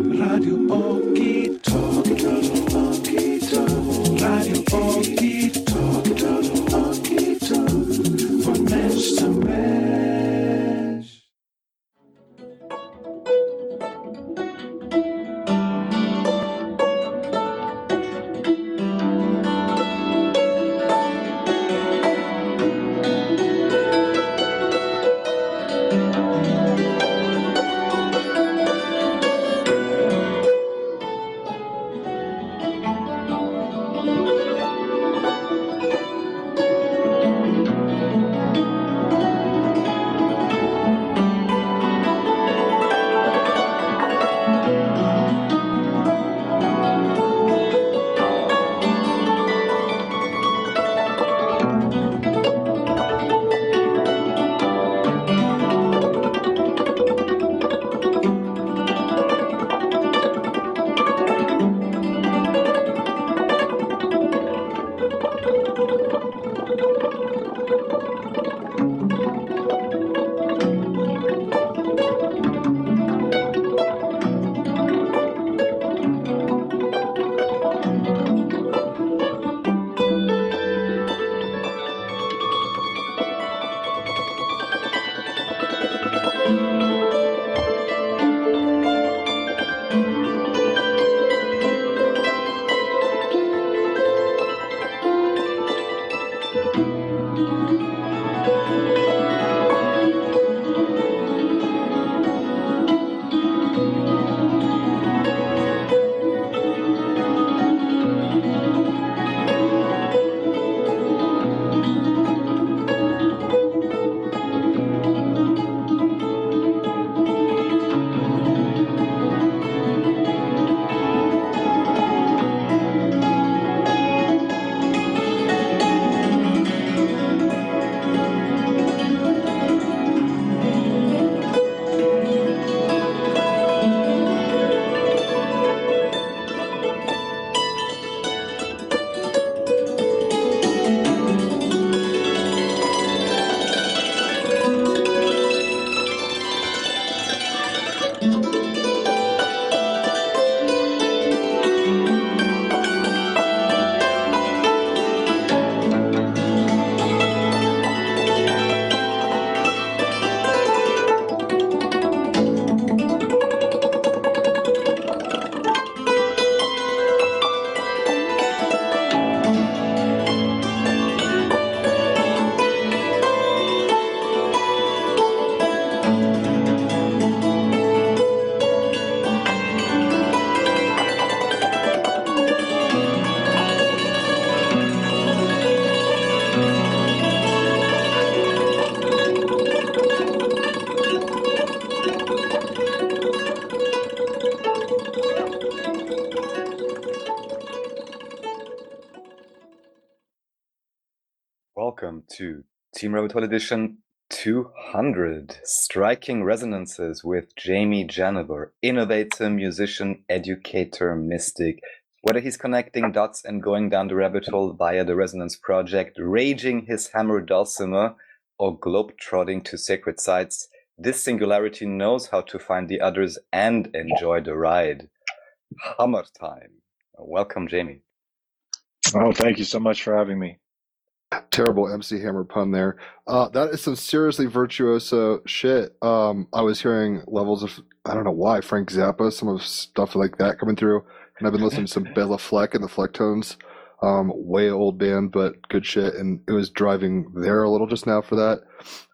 Radio Okie Team Edition 200 Striking Resonances with Jamie Janover, innovator, musician, educator, mystic. Whether he's connecting dots and going down the rabbit hole via the Resonance Project, raging his hammer dulcimer, or globe-trotting to sacred sites, this singularity knows how to find the others and enjoy the ride. Hammer time. Welcome, Jamie. Oh, thank you so much for having me. Terrible MC Hammer pun there. Uh, that is some seriously virtuoso shit. Um, I was hearing levels of I don't know why Frank Zappa, some of stuff like that coming through, and I've been listening to some Bela Fleck and the Flecktones. Um, way old band, but good shit, and it was driving there a little just now for that.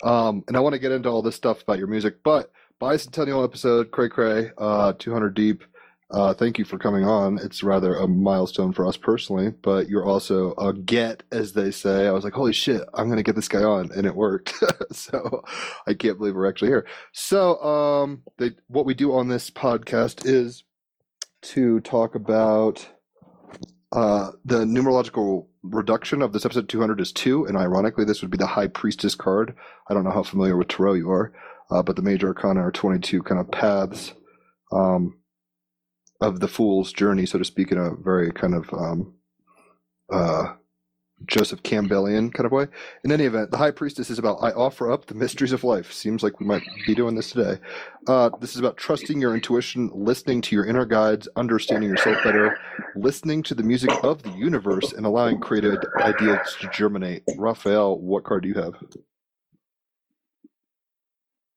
Um, and I want to get into all this stuff about your music, but bicentennial episode, cray cray, uh, 200 deep. Uh, thank you for coming on. It's rather a milestone for us personally, but you're also a get, as they say. I was like, holy shit, I'm going to get this guy on, and it worked. so I can't believe we're actually here. So, um, they, what we do on this podcast is to talk about uh, the numerological reduction of this episode 200 is two, and ironically, this would be the High Priestess card. I don't know how familiar with Tarot you are, uh, but the major arcana are 22 kind of paths. Um, of the fool's journey, so to speak, in a very kind of um, uh, Joseph Campbellian kind of way. In any event, the High Priestess is about I offer up the mysteries of life. Seems like we might be doing this today. Uh, this is about trusting your intuition, listening to your inner guides, understanding yourself better, listening to the music of the universe, and allowing creative ideas to germinate. Raphael, what card do you have?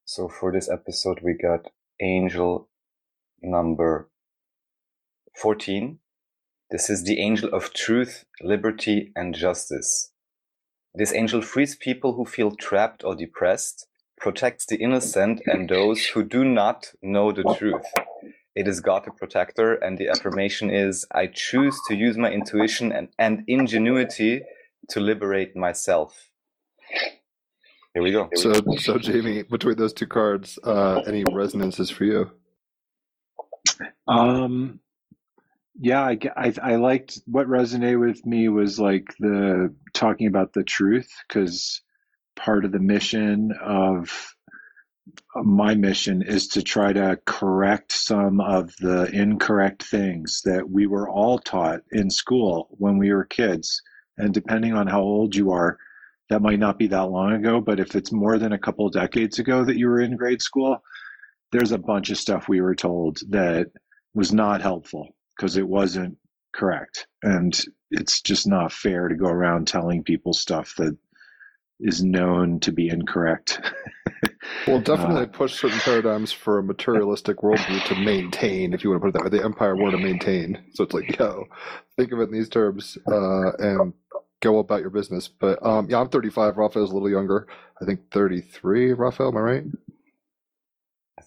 So for this episode, we got angel number 14. This is the angel of truth, liberty, and justice. This angel frees people who feel trapped or depressed, protects the innocent and those who do not know the truth. It is God the protector, and the affirmation is I choose to use my intuition and, and ingenuity to liberate myself. Here we go. So, so Jamie, between those two cards, uh, any resonances for you? Um, yeah, I, I, I liked what resonated with me was like the talking about the truth because part of the mission of uh, my mission is to try to correct some of the incorrect things that we were all taught in school when we were kids. And depending on how old you are, that might not be that long ago, but if it's more than a couple decades ago that you were in grade school, there's a bunch of stuff we were told that was not helpful because it wasn't correct. And it's just not fair to go around telling people stuff that is known to be incorrect. Well, definitely Uh, push certain paradigms for a materialistic worldview to maintain, if you want to put it that way. The empire were to maintain. So it's like, yo, think of it in these terms uh, and go about your business. But um, yeah, I'm 35. Raphael's a little younger. I think 33. Raphael, am I right?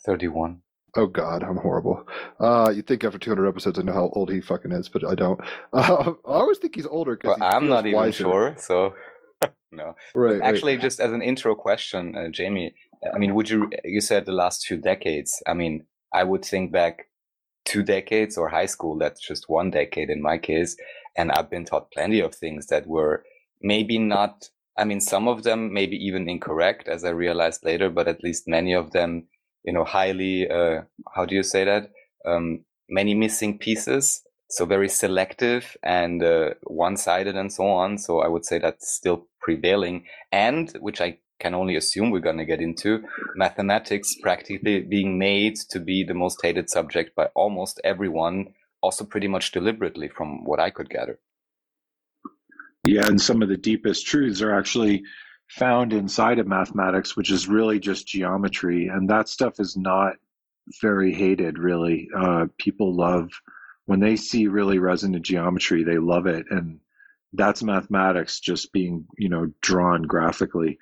31. Oh God, I'm horrible. Uh, you think after 200 episodes I know how old he fucking is, but I don't. Uh, I always think he's older. 'cause Well, he I'm not even wiser. sure, so no. Right, right. Actually, just as an intro question, uh, Jamie, I mean, would you, you said the last two decades. I mean, I would think back two decades or high school, that's just one decade in my case. And I've been taught plenty of things that were maybe not, I mean, some of them maybe even incorrect, as I realized later, but at least many of them, you know, highly, uh, how do you say that? Um, many missing pieces. So very selective and uh, one-sided and so on. So I would say that's still prevailing. And which I can only assume we're going to get into mathematics practically being made to be the most hated subject by almost everyone, also pretty much deliberately from what I could gather. Yeah, and some of the deepest truths are actually found inside of mathematics, which is really just geometry. And that stuff is not very hated, really. Uh, people love, when they see really resonant geometry, they love it. And that's mathematics just being, you know, drawn graphically.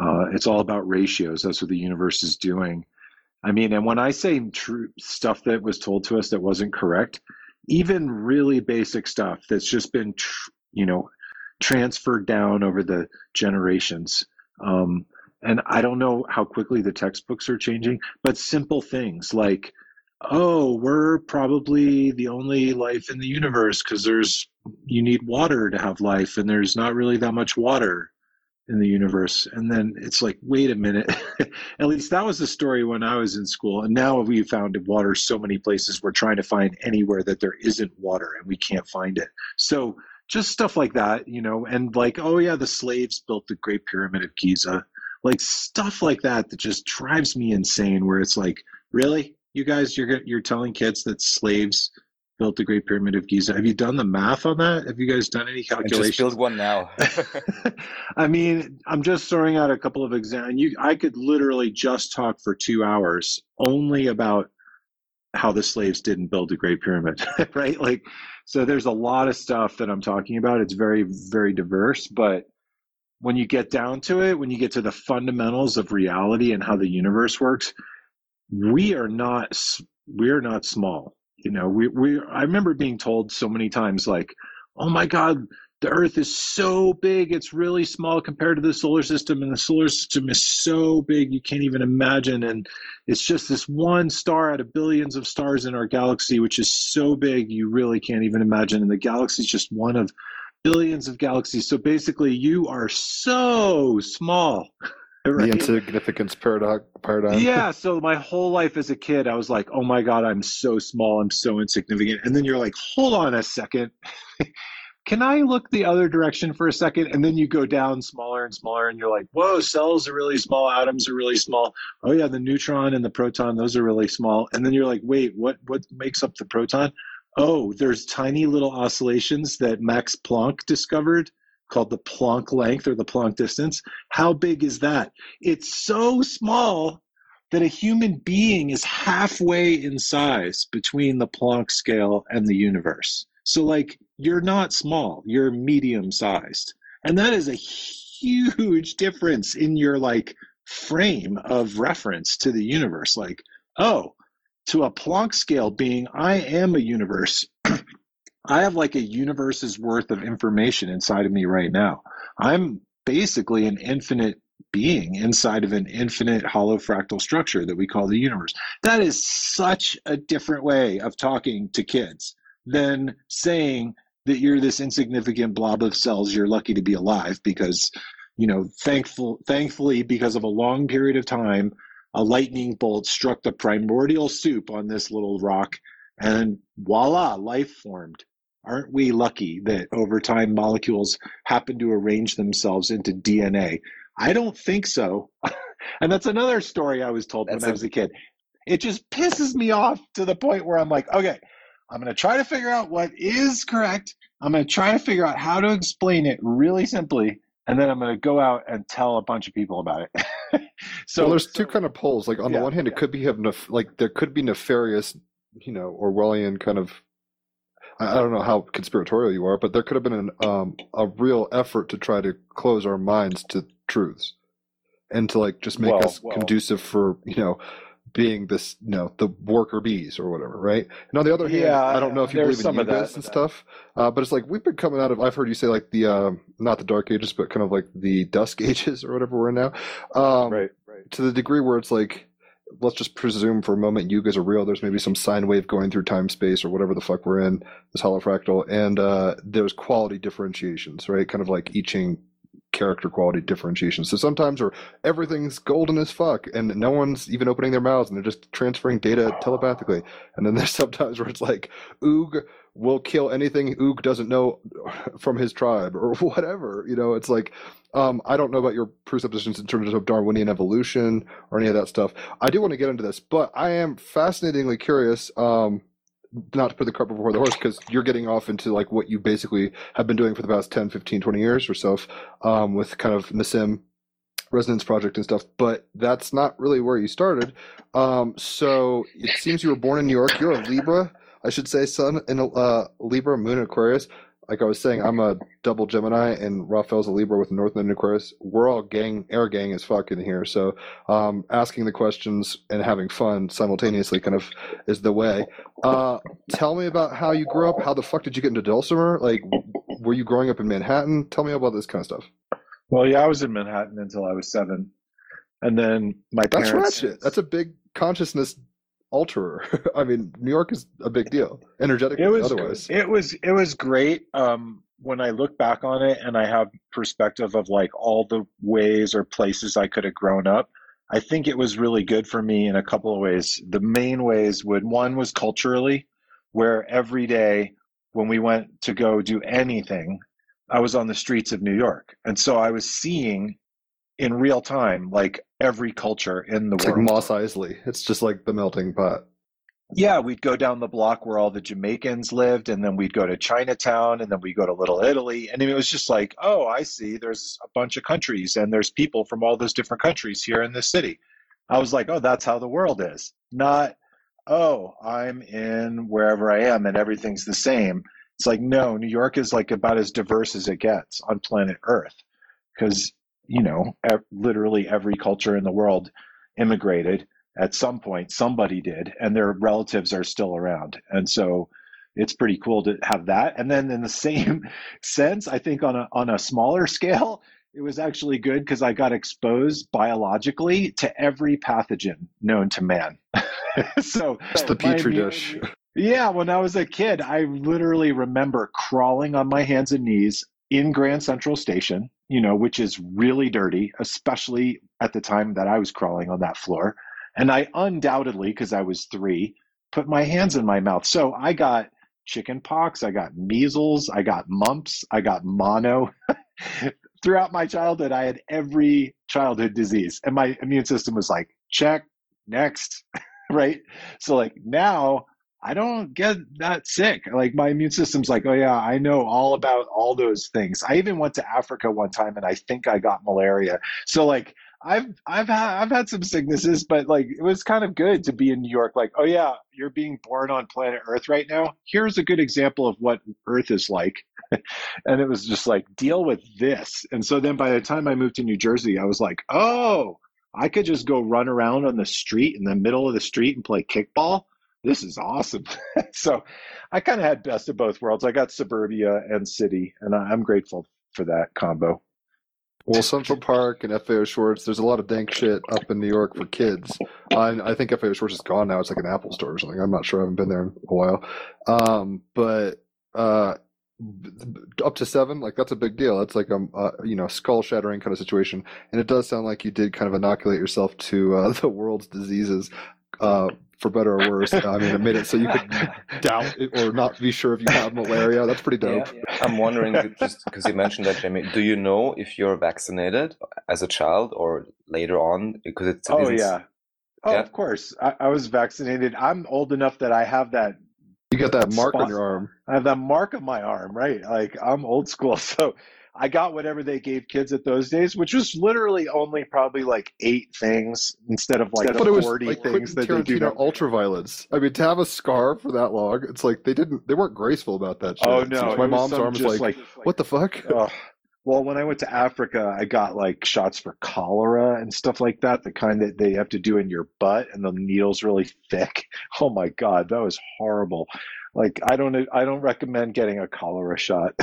Uh, it's all about ratios. That's what the universe is doing. I mean, and when I say true stuff that was told to us that wasn't correct, even really basic stuff that's just been, tr- you know, transferred down over the generations. Um, and I don't know how quickly the textbooks are changing, but simple things like, oh, we're probably the only life in the universe because there's you need water to have life, and there's not really that much water in the universe. And then it's like, wait a minute. At least that was the story when I was in school. And now we've found water so many places. We're trying to find anywhere that there isn't water and we can't find it. So just stuff like that, you know, and like, oh yeah, the slaves built the Great Pyramid of Giza. Like stuff like that that just drives me insane where it's like, really? You guys, you're you're telling kids that slaves built the Great Pyramid of Giza. Have you done the math on that? Have you guys done any I just calculations? build one now. I mean, I'm just throwing out a couple of examples. You, I could literally just talk for two hours only about how the slaves didn't build the Great Pyramid, right? Like, so there's a lot of stuff that I'm talking about. It's very, very diverse, but when you get down to it, when you get to the fundamentals of reality and how the universe works, we are not, we are not small. You know, we, we, I remember being told so many times, like, oh my God, the earth is so big it's really small compared to the solar system and the solar system is so big you can't even imagine. And it's just this one star out of billions of stars in our galaxy which is so big you really can't even imagine. And the galaxy is just one of billions of galaxies. So basically you are so small The insignificance paradox paradigm. yeah so my whole life as a kid i was like oh my god i'm so small i'm so insignificant. And then you're like hold on a second can I look the other direction for a second? And then you go down smaller and smaller, and you're like, whoa, cells are really small, atoms are really small. Oh yeah, the neutron and the proton, those are really small. And then you're like, wait, what what makes up the proton? Oh, there's tiny little oscillations that Max Planck discovered called the Planck length or the Planck distance. How big is that? It's so small that a human being is halfway in size between the Planck scale and the universe. So, like, you're not small, you're medium sized. And that is a huge difference in your, like, frame of reference to the universe. Like, oh, to a Planck scale being, I am a universe. I have like a universe's worth of information inside of me right now. I'm basically an infinite being inside of an infinite hollow fractal structure that we call the universe. That is such a different way of talking to kids than saying that you're this insignificant blob of cells. You're lucky to be alive because, you know, thankful, thankfully, because of a long period of time, a lightning bolt struck the primordial soup on this little rock, and voila, life formed. Aren't we lucky that over time molecules happen to arrange themselves into DNA? I don't think so. and that's another story I was told That's when I a- was a kid. It just pisses me off to the point where I'm like, okay, I'm going to try to figure out what is correct. I'm going to try to figure out how to explain it really simply. And then I'm going to go out and tell a bunch of people about it. so well, there's two kind of poles. Like on Yeah, the one hand, it could be have nef- like there could be nefarious, you know, Orwellian kind of. I I don't know how conspiratorial you are, but there could have been an, um, a real effort to try to close our minds to truths, and to like just make Well, us well. conducive for you know being this you know the worker bees or whatever, right? And on the other hand, Yeah, I don't know if you believe in. Yugas and stuff, uh, but it's like we've been coming out of. I've heard you say like the um, not the dark ages, but kind of like the dusk ages or whatever we're in now. Um, right, right. to the degree where it's like let's just presume for a moment you guys are real there's maybe some sine wave going through time space or whatever the fuck we're in this holofractal and uh there's quality differentiations right kind of like I Ching character quality differentiation. so sometimes where everything's golden as fuck and no one's even opening their mouths and they're just transferring data telepathically and then there's sometimes where it's like oog will kill anything oog doesn't know from his tribe or whatever you know it's like um, I don't know about your presuppositions in terms of Darwinian evolution or any of that stuff. I do want to get into this, but I am fascinatingly curious. Um, not to put the cart before the horse, because you're getting off into like what you basically have been doing for the past 10, 15, 20 years or so um, with kind of Nassim Resonance Project and stuff, but that's not really where you started. Um, so it seems you were born in New York. You're a Libra, I should say, sun, in uh, Libra, Moon Aquarius. Like I was saying, I'm a double Gemini, and Raphael's a Libra with North Node in Aquarius. We're all gang, air gang as fuck in here. So um, asking the questions and having fun simultaneously kind of is the way. Uh, tell me about how you grew up. How the fuck did you get into Dulcimer? Like, were you growing up in Manhattan? Tell me about this kind of stuff. Well, yeah, I was in Manhattan until I was seven, and then my That's parents. ratchet. That's a big consciousness alterer. I mean, New York is a big deal, energetically. it was otherwise, it was it was great. Um, when I look back on it and I have perspective of like all the ways or places I could have grown up, I think it was really good for me in a couple of ways. The main ways would one was culturally, where every day when we went to go do anything, I was on the streets of New York, and so I was seeing in real time like every culture in the it's like world. Mos Eisley. It's just like the melting pot. Yeah, we'd go down the block where all the Jamaicans lived, and then we'd go to Chinatown, and then we'd go to Little Italy. And it was just like, oh, I see, there's a bunch of countries, and there's people from all those different countries here in this city. I was like, oh, that's how the world is. Not, oh, I'm in wherever I am and everything's the same. It's like, no, New York is like about as diverse as it gets on planet Earth. Because, you know, ev- literally every culture in the world immigrated at some point somebody did and their relatives are still around. And so it's pretty cool to have that. And then in the same sense i think on a on a smaller scale it was actually good because i got exposed biologically to every pathogen known to man. So It's the petri dish. yeah, when I was a kid, I literally remember crawling on my hands and knees in Grand Central Station, you know, which is really dirty, especially at the time that I was crawling on that floor. And I undoubtedly, because I was three, put my hands in my mouth. So I got chicken pox, I got measles, I got mumps, I got mono. Throughout my childhood, I had every childhood disease, and my immune system was like, check, next, right? So, like, now I don't get that sick. Like, my immune system's like, oh, yeah, I know all about all those things. I even went to Africa one time and I think I got malaria. So, like, I've I've had I've had some sicknesses, but like it was kind of good to be in New York. Like, oh yeah, you're being born on planet Earth right now. Here's a good example of what Earth is like, and it was just like deal with this. And so then by the time I moved to New Jersey, I was like, oh, I could just go run around on the street in the middle of the street and play kickball. This is awesome. so I kind of had best of both worlds. I got suburbia and city, and I'm grateful for that combo. Well, Central Park and FAO Schwarz, there's a lot of dank shit up in New York for kids. I, I think FAO Schwarz is gone now. It's like an Apple store or something. I'm not sure. I haven't been there in a while. Um, but uh, up to seven, like that's a big deal. That's like a, uh, you know skull shattering kind of situation. And it does sound like you did kind of inoculate yourself to uh, the world's diseases, uh, for better or worse. I mean, it made it so you could doubt it or not be sure if you have malaria. That's pretty dope. I'm wondering, just because you mentioned that, Jamie, do you know if you're vaccinated as a child or later on? Because it's a Oh disease- yeah. Oh, Yeah. of course. I, I was vaccinated. I'm old enough that I have that. You got that mark on your arm. I have that mark on my arm, right? Like I'm old school, so I got whatever they gave kids at those days, which was literally only probably like eight things instead of like but was forty like things that they do. Now. ultraviolets. I mean, to have a scar for that long, it's like they didn't, they weren't graceful about that shit. Oh no! like my mom's arm is just like, what the fuck? Ugh. Well, when I went to Africa, I got like shots for cholera and stuff like that, the kind that they have to do in your butt, and the needle's really thick. Oh my God, that was horrible. Like I don't, I don't recommend getting a cholera shot.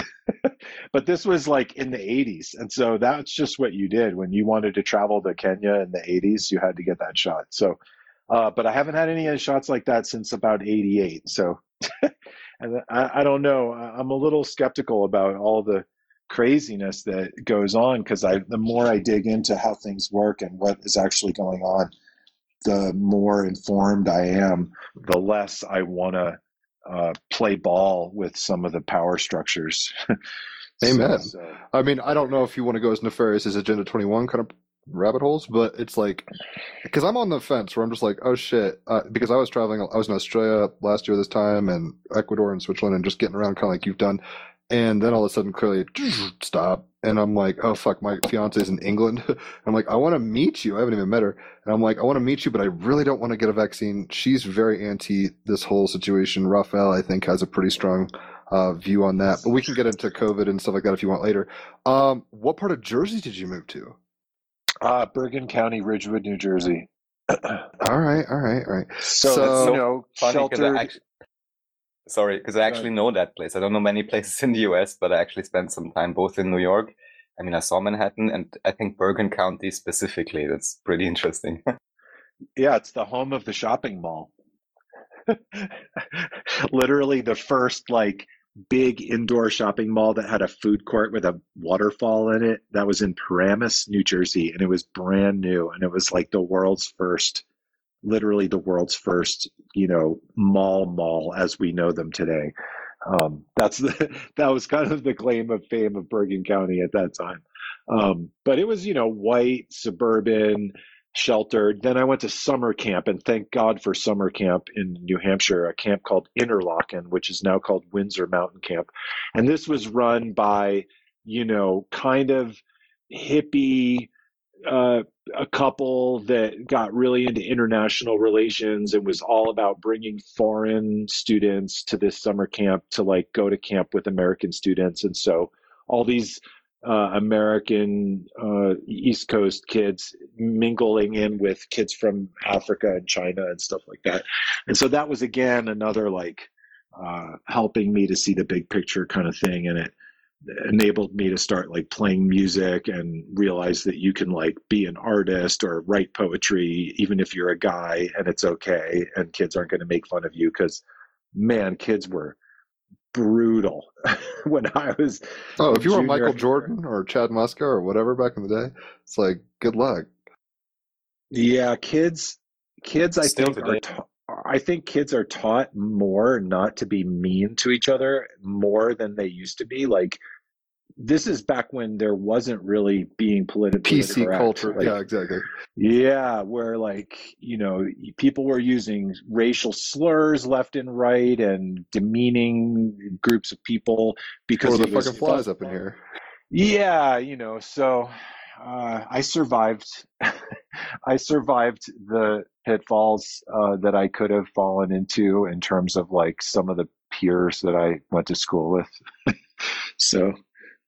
but this was like in the 80s, and so that's just what you did when you wanted to travel to Kenya in the 80s. You had to get that shot. So, uh, but I haven't had any shots like that since about 88. So, and I, I don't know. I'm a little skeptical about all the craziness that goes on because I the more I dig into how things work and what is actually going on, the more informed I am, the less I want to uh, play ball with some of the power structures. So- Amen. so- I mean, I don't know if you want to go as nefarious as Agenda 21 kind of rabbit holes, but it's like, because I'm on the fence where I'm just like, oh shit, uh, because I was traveling, I was in Australia last year this time and Ecuador and Switzerland and just getting around kind of like you've done. And then all of a sudden, clearly, stop. And I'm like, oh fuck, my fiance's in England. I'm like, I want to meet you. I haven't even met her. And I'm like, I want to meet you, but I really don't want to get a vaccine. She's very anti this whole situation. Raphael, I think, has a pretty strong uh, view on that. But we can get into COVID and stuff like that if you want later. Um, what part of Jersey did you move to? uh, Bergen County, Ridgewood, New Jersey. All right, all right, all right. So, So- you know, Funny 'cause I sheltered. actually, sorry, because I actually know that place. I don't know many places in the US, but I actually spent some time both in New York. I mean, I saw Manhattan and I think Bergen County specifically. That's pretty interesting. Yeah, it's the home of the shopping mall. Literally the first like big indoor shopping mall that had a food court with a waterfall in it. That was in Paramus, New Jersey, and it was brand new and it was like the world's first literally the world's first, you know, mall mall as we know them today. Um, that's the that was kind of the claim of fame of Bergen County at that time. Um, but it was, you know, white, suburban, sheltered. Then I went to summer camp, and thank God for summer camp in New Hampshire, a camp called Interlaken, which is now called Windsor Mountain Camp. And this was run by, you know, kind of hippie, uh, a couple that got really into international relations and was all about bringing foreign students to this summer camp to like go to camp with American students. And so all these uh, American uh, East Coast kids mingling in with kids from Africa and China and stuff like that. And so that was again another like uh, helping me to see the big picture kind of thing, and it enabled me to start like playing music and realize that you can like be an artist or write poetry even if you're a guy and it's okay and kids aren't going to make fun of you because man kids were brutal when i was Oh, if you were Michael Jordan or Chad Muska or whatever back in the day, it's like good luck. Yeah, kids, kids, I Still think are ta- I think kids are taught more not to be mean to each other more than they used to be. Like this is back when there wasn't really being politically PC correct. culture. Like, yeah, exactly. yeah, where like, you know, people were using racial slurs left and right and demeaning groups of people because Or the fucking flies up in here. yeah, you know, so uh, I survived. I survived the pitfalls uh, that I could have fallen into in terms of like some of the peers that I went to school with. so,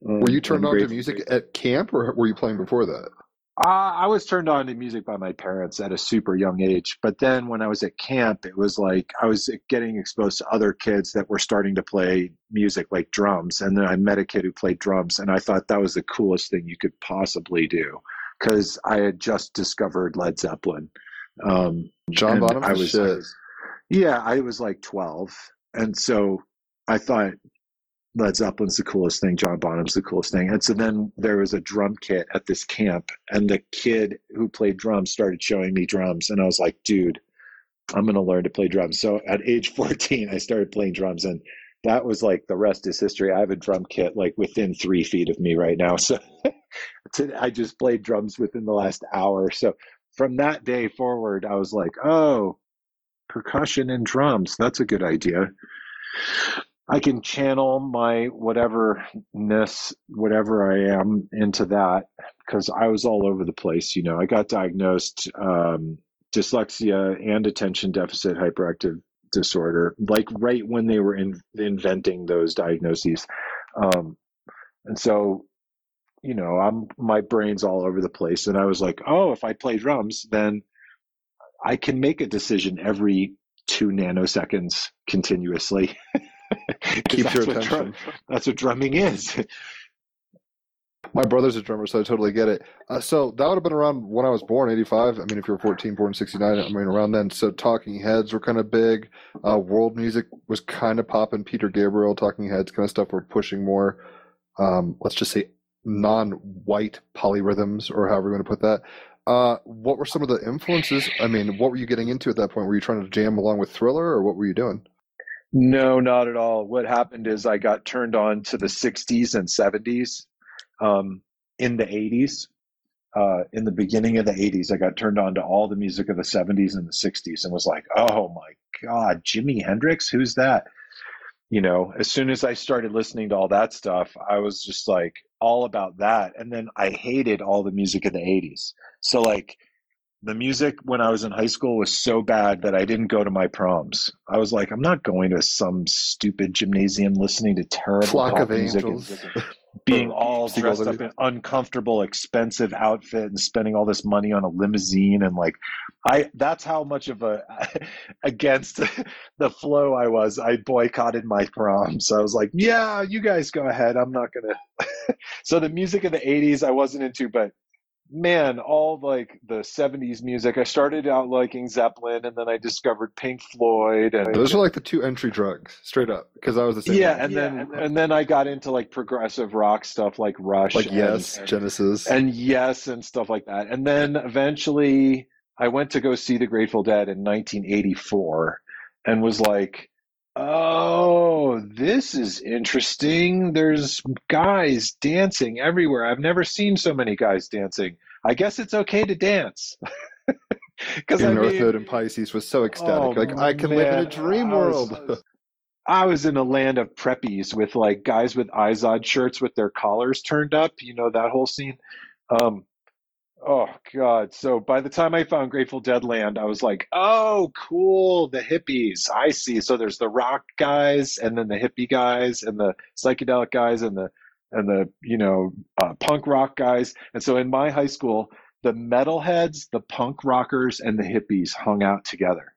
Were you turned on to music at camp, or were you playing before that? Uh, I was turned on to music by my parents at a super young age. But then when I was at camp, it was like I was getting exposed to other kids that were starting to play music like drums. And then I met a kid who played drums, and I thought that was the coolest thing you could possibly do because I had just discovered Led Zeppelin. Um, John and Bonham's I was, shit. yeah, I was like 12. And so I thought Led Zeppelin's the coolest thing, John Bonham's the coolest thing. And so then there was a drum kit at this camp, and the kid who played drums started showing me drums. And I was like, dude, I'm going to learn to play drums. So at age 14, I started playing drums, and that was like the rest is history. I have a drum kit like within three feet of me right now. So I just played drums within the last hour. So from that day forward, I was like, oh, percussion and drums. That's a good idea. I can channel my whateverness, whatever I am, into that because I was all over the place. You know, I got diagnosed um, dyslexia and attention deficit hyperactive disorder, like right when they were in, inventing those diagnoses. Um, and so, you know, I'm my brain's all over the place, and I was like, oh, if I play drums, then I can make a decision every two nanoseconds continuously. Keeps your that's what drum- attention. that's what drumming is. My brother's a drummer, so I totally get it. Uh, so that would have been around when I was born, 85. I mean, if you were 14, born in 69, I mean, around then. So Talking Heads were kind of big. Uh, world music was kind of popping. Peter Gabriel, Talking Heads kind of stuff were pushing more, um, let's just say, non white polyrhythms, or however you want to put that. Uh, what were some of the influences? I mean, what were you getting into at that point? Were you trying to jam along with Thriller, or what were you doing? No, not at all. What happened is I got turned on to the 60s and 70s um, in the 80s. Uh, in the beginning of the 80s, I got turned on to all the music of the 70s and the 60s and was like, oh my God, Jimi Hendrix? Who's that? You know, as soon as I started listening to all that stuff, I was just like all about that. And then I hated all the music of the 80s. So, like, the music when I was in high school was so bad that I didn't go to my proms. I was like, I'm not going to some stupid gymnasium listening to terrible Flock pop of music being all dressed up in uncomfortable, expensive outfit and spending all this money on a limousine and like I that's how much of a against the flow I was. I boycotted my proms. I was like, yeah, you guys go ahead. I'm not gonna so the music of the 80s I wasn't into, but man, all like the 70s music. I started out liking Zeppelin and then I discovered Pink Floyd and Those are like the two entry drugs, straight up, because I was the same. yeah, way. and then and then I got into like progressive rock stuff like Rush like and, Yes, Genesis. and Yes and stuff like that. And then eventually I went to go see the Grateful Dead in 1984 and was like, "Oh, this is interesting. There's guys dancing everywhere. I've never seen so many guys dancing. I guess it's okay to dance." Cuz I mean, Node and Pisces was so ecstatic. Oh, like I can live in a dream I was- world. I was in a land of preppies with like guys with Izod shirts with their collars turned up. You know that whole scene. Um, oh God! So by the time I found Grateful Dead Land, I was like, "Oh, cool! The hippies. I see." So there's the rock guys, and then the hippie guys, and the psychedelic guys, and the and the you know uh, punk rock guys. And so in my high school, the metalheads, the punk rockers, and the hippies hung out together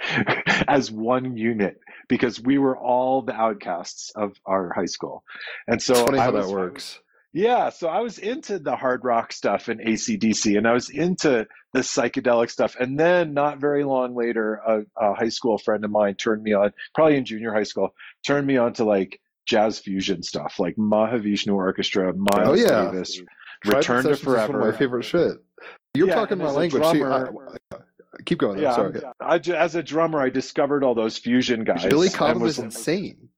as one unit because we were all the outcasts of our high school. And so funny I how was, that works. Yeah, so I was into the hard rock stuff and ACDC, and I was into the psychedelic stuff. And then, not very long later, a, a high school friend of mine turned me on, probably in junior high school, turned me on to like jazz fusion stuff, like Mahavishnu Orchestra, Miles Oh, yeah. Davis, Tribe Return to is one of Forever. my favorite shit. You're Yeah, talking my language. See, I, drummer- Keep going. Yeah, Sorry. I'm- I, as a drummer, I discovered all those fusion guys. Billy Cobham was is insane.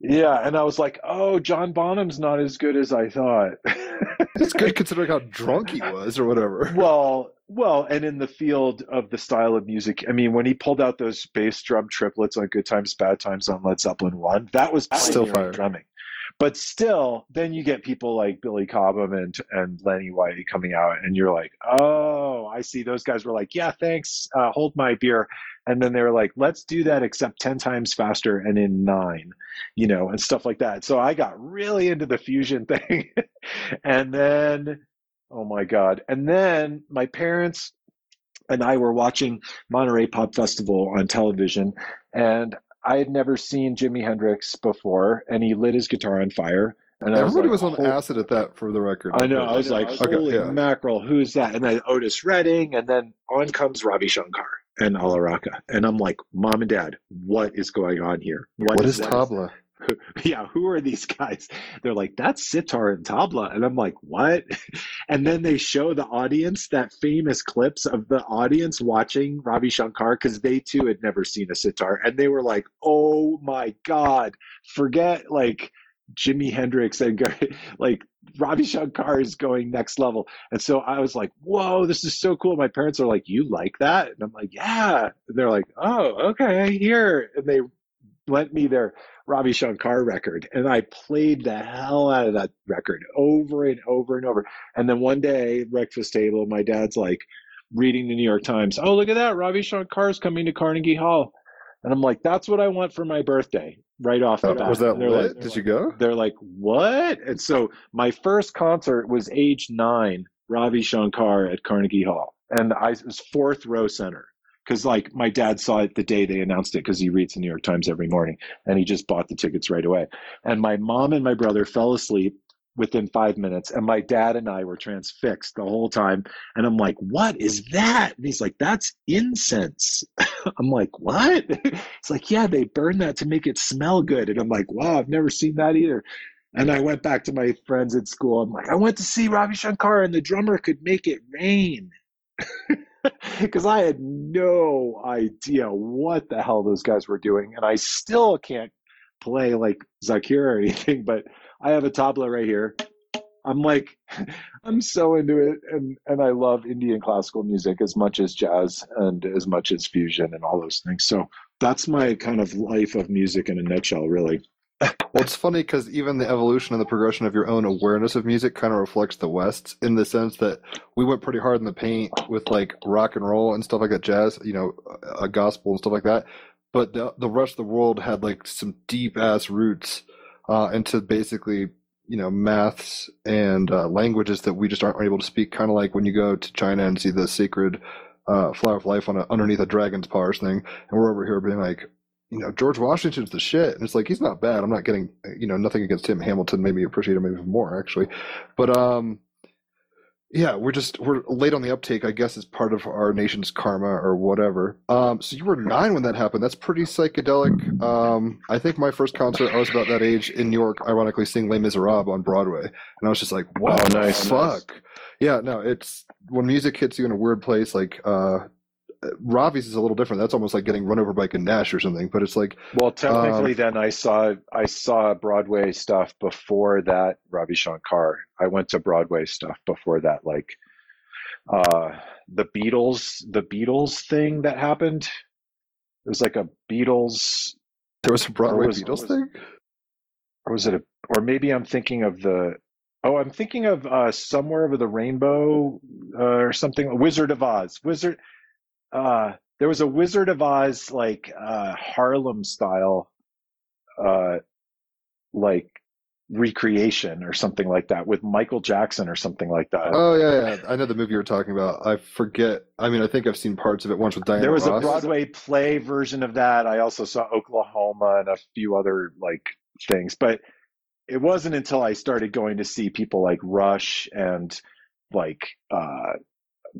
Yeah, and I was like, oh, John Bonham's not as good as I thought. It's good considering how drunk he was, or whatever. well, well, and in the field of the style of music, I mean, when he pulled out those bass drum triplets on Good Times, Bad Times on Led Zeppelin One, that was Still fire. drumming. But still, then you get people like Billy Cobham and and Lenny White coming out, and you're like, oh, I see. Those guys were like, yeah, thanks, uh, hold my beer, and then they were like, let's do that except ten times faster and in nine, you know, and stuff like that. So I got really into the fusion thing, and then, oh my god, and then my parents and I were watching Monterey Pop Festival on television, and I had never seen Jimi Hendrix before, and he lit his guitar on fire. And I Everybody was, like, on acid at that, for the record. I know. I was like, Okay, holy yeah. mackerel, who's that? And then Otis Redding, and then on comes Ravi Shankar and Alla Rakha. And I'm like, Mom and Dad, what is going on here? what is that? tabla? yeah, who are these guys? They're like, that's sitar and tabla. And I'm like, what? And then they show the audience that famous clips of the audience watching Ravi Shankar because they too had never seen a sitar. And they were like, oh my God, forget like Jimi Hendrix and like Ravi Shankar is going next level. And so I was like, whoa, this is so cool. My parents are like, you like that? And I'm like, yeah. And they're like, oh, okay, here. And they lent me their Ravi Shankar record, and I played the hell out of that record over and over and over. And then one day, breakfast table, my dad's like reading the New York Times. Oh, look at that! Ravi Shankar's coming to Carnegie Hall, and I'm like, that's what I want for my birthday, right off the bat. was that lit? like- Did you go? they're like, what? And so my first concert was age nine, Ravi Shankar at Carnegie Hall. And I was fourth row center. Cause like my dad saw it the day they announced it because he reads the New York Times every morning and he just bought the tickets right away. And my mom and my brother fell asleep within five minutes and my dad and I were transfixed the whole time. And I'm like, what is that? And he's like, that's incense. I'm like, what? It's like, yeah, they burn that to make it smell good. And I'm like, wow, I've never seen that either. And I went back to my friends at school. I'm like, I went to see Ravi Shankar and the drummer could make it rain. Because I had no idea what the hell those guys were doing. And I still can't play like Zakir or anything, but I have a tabla right here. I'm like, I'm so into it. And, and I love Indian classical music as much as jazz and as much as fusion and all those things. So that's my kind of life of music in a nutshell, really. Well, it's funny because even the evolution and the progression of your own awareness of music kind of reflects the West's in the sense that we went pretty hard in the paint with like rock and roll and stuff like that, jazz, you know, a gospel and stuff like that. But the the rest of the world had like some deep ass roots uh, into basically you know maths and uh, languages that we just aren't able to speak. Kind of like when you go to China and see the sacred uh, flower of life on a, underneath a dragon's pars thing, and we're over here being like, you know, George Washington's the shit. And it's like, he's not bad. I'm not getting, you know, nothing against him. Hamilton made me appreciate him even more, actually. But, um, yeah, we're just, we're late on the uptake, I guess, is part of our nation's karma or whatever. Um, so you were nine when that happened. That's pretty psychedelic. Um, I think my first concert, I was about that age in New York, ironically, seeing Les Miserables on Broadway. And I was just like, wow, Oh, nice, fuck? Yeah, no, it's when music hits you in a weird place, like, uh, Ravi's is a little different. That's almost like getting run over by a Nash or something. But it's like, Well, technically, Um, then I saw I saw Broadway stuff before that. Ravi Shankar. I went to Broadway stuff before that, like uh, the Beatles, the Beatles thing that happened. It was like a Beatles, There was a Broadway was- Beatles was- thing. or was it a? Or maybe I'm thinking of the. Oh, I'm thinking of uh, somewhere over the rainbow uh, or something. Wizard of Oz. Wizard. Uh, there was a Wizard of Oz like uh, Harlem style, uh, like recreation or something like that with Michael Jackson or something like that. Oh yeah, yeah. I know the movie you're talking about. I forget. I mean, I think I've seen parts of it once with Diana there was a Ross. Broadway play version of that. I also saw Oklahoma and a few other like things, but it wasn't until I started going to see people like Rush and like uh,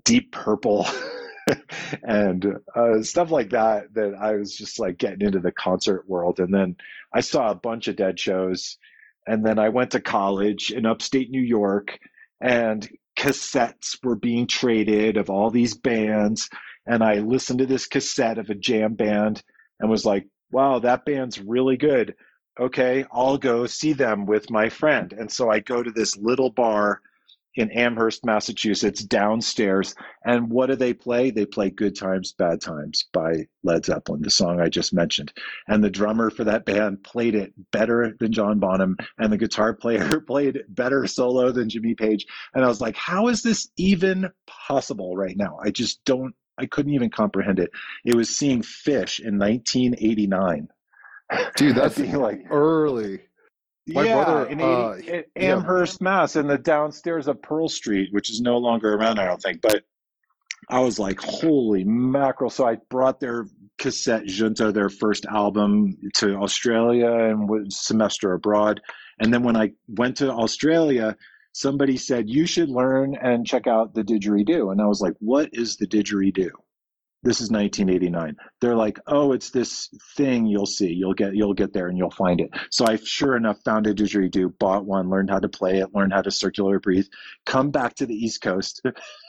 Deep Purple and uh, stuff like that that I was just like getting into the concert world. And then I saw a bunch of dead shows. And then I went to college in upstate New York and cassettes were being traded of all these bands and I listened to this cassette of a jam band and was like, wow, that band's really good. Okay, I'll go see them with my friend. And so I go to this little bar in Amherst, Massachusetts, downstairs. And what do they play? They play Good Times, Bad Times by Led Zeppelin, the song I just mentioned. And the drummer for that band played it better than John Bonham, and the guitar player played better solo than Jimmy Page. And I was like, how is this even possible right now? I just don't, I couldn't even comprehend it. It was seeing Phish in 1989. Dude, that's like, early. My yeah, brother, in, uh, 80 in yeah. Amherst, Mass, in the downstairs of Pearl Street, which is no longer around, I don't think. But I was like, holy mackerel. So I brought their cassette Junta, their first album, to Australia and was semester abroad. And then when I went to Australia, somebody said, you should learn and check out the didgeridoo. And I was like, what is the didgeridoo? This is 1989. They're like, oh, it's this thing you'll see. You'll get you'll get there and you'll find it. So I sure enough found a didgeridoo, bought one, learned how to play it, learned how to circular breathe, come back to the East Coast.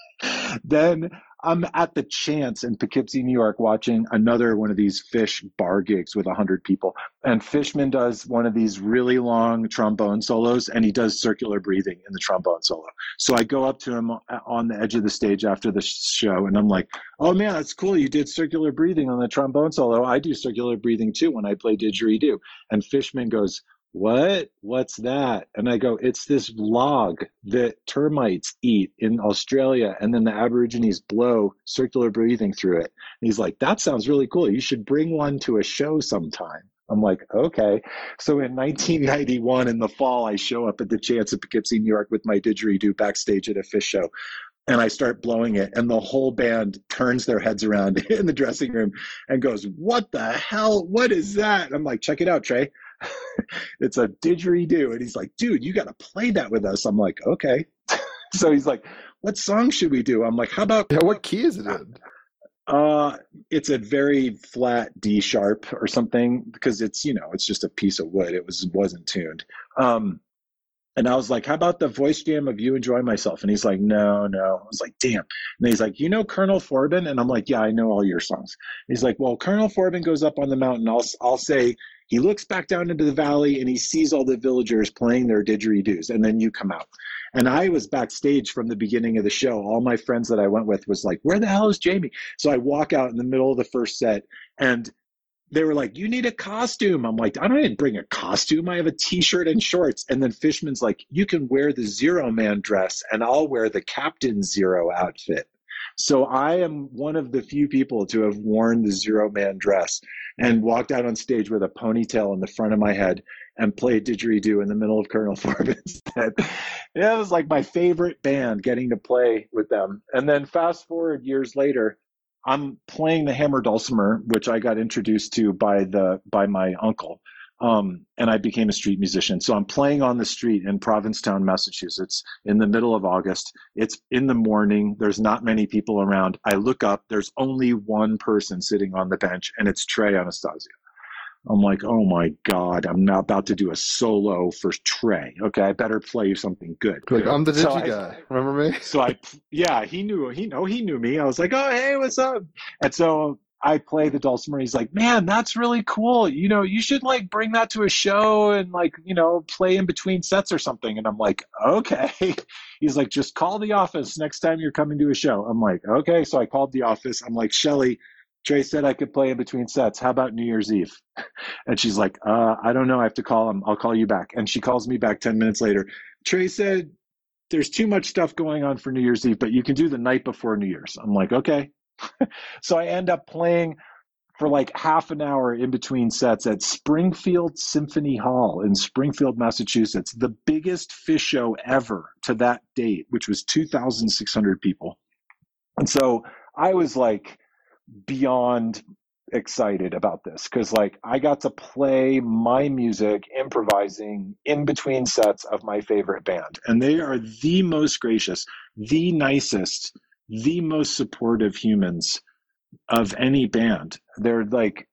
then I'm at the Chance in Poughkeepsie, New York, watching another one of these Phish bar gigs with 100 people. And Fishman does one of these really long trombone solos, and he does circular breathing in the trombone solo. So I go up to him on the edge of the stage after the show, and I'm like, "Oh man, that's cool! You did circular breathing on the trombone solo. I do circular breathing too when I play didgeridoo." And Fishman goes, what? What's that? And I go, it's this log that termites eat in Australia, and then the Aborigines blow circular breathing through it. And he's like, that sounds really cool. You should bring one to a show sometime. I'm like, okay. So in 1991, in the fall, I show up at the Chance of Poughkeepsie, New York, with my didgeridoo backstage at a Phish show. And I start blowing it, and the whole band turns their heads around in the dressing room and goes, What the hell? What is that? And I'm like, Check it out, Trey. it's a didgeridoo. And he's like, dude, you got to play that with us. I'm like, okay. so he's like, what song should we do? I'm like, how about, Yeah, what key is it in? uh, it's a very flat D sharp or something because it's, you know, it's just a piece of wood. It was, wasn't tuned. Um, and I was like, how about the voice jam of You Enjoy Myself? And he's like, no, no. I was like, damn. And he's like, you know Colonel Forbin? And I'm like, yeah, I know all your songs. He's like, well, Colonel Forbin goes up on the mountain. I'll, I'll say, he looks back down into the valley and he sees all the villagers playing their didgeridoos. And then you come out. And I was backstage from the beginning of the show. All my friends that I went with was like, where the hell is Jamie? So I walk out in the middle of the first set and they were like, "You need a costume." I'm like, "I don't even bring a costume. I have a t-shirt and shorts." And then Fishman's like, "You can wear the Zero Man dress, and I'll wear the Captain Zero outfit." So I am one of the few people to have worn the Zero Man dress and walked out on stage with a ponytail in the front of my head and played didgeridoo in the middle of Colonel Forbin's set. Yeah, it was like my favorite band getting to play with them. And then fast forward years later, I'm playing the hammer dulcimer, which I got introduced to by the by my uncle, um, and I became a street musician. So I'm playing on the street in Provincetown, Massachusetts, in the middle of August. It's in the morning. There's not many people around. I look up. There's only one person sitting on the bench, and it's Trey Anastasio. I'm like, oh my god, I'm now about to do a solo for Trey. Okay, I better play you something good. Like, I'm the So digi I- guy. Remember me? so I, yeah, he knew, he know, he knew me. I was like, oh, hey, what's up? And so I play the dulcimer. He's like, man, that's really cool. You know, you should like bring that to a show and like, you know, play in between sets or something. And I'm like, okay. He's like, just call the office next time you're coming to a show. I'm like, okay. So I called the office. I'm like, Shelly, Trey said I could play in between sets. How about New Year's Eve? And she's like, uh, I don't know. I have to call him. I'll call you back. And she calls me back 10 minutes later. Trey said there's too much stuff going on for New Year's Eve, but you can do the night before New Year's. I'm like, okay. so I end up playing for like half an hour in between sets at Springfield Symphony Hall in Springfield, Massachusetts, the biggest Phish show ever to that date, which was 2,600 people. And so I was like beyond excited about this because like I got to play my music improvising in between sets of my favorite band and they are the most gracious the nicest the most supportive humans of any band they're like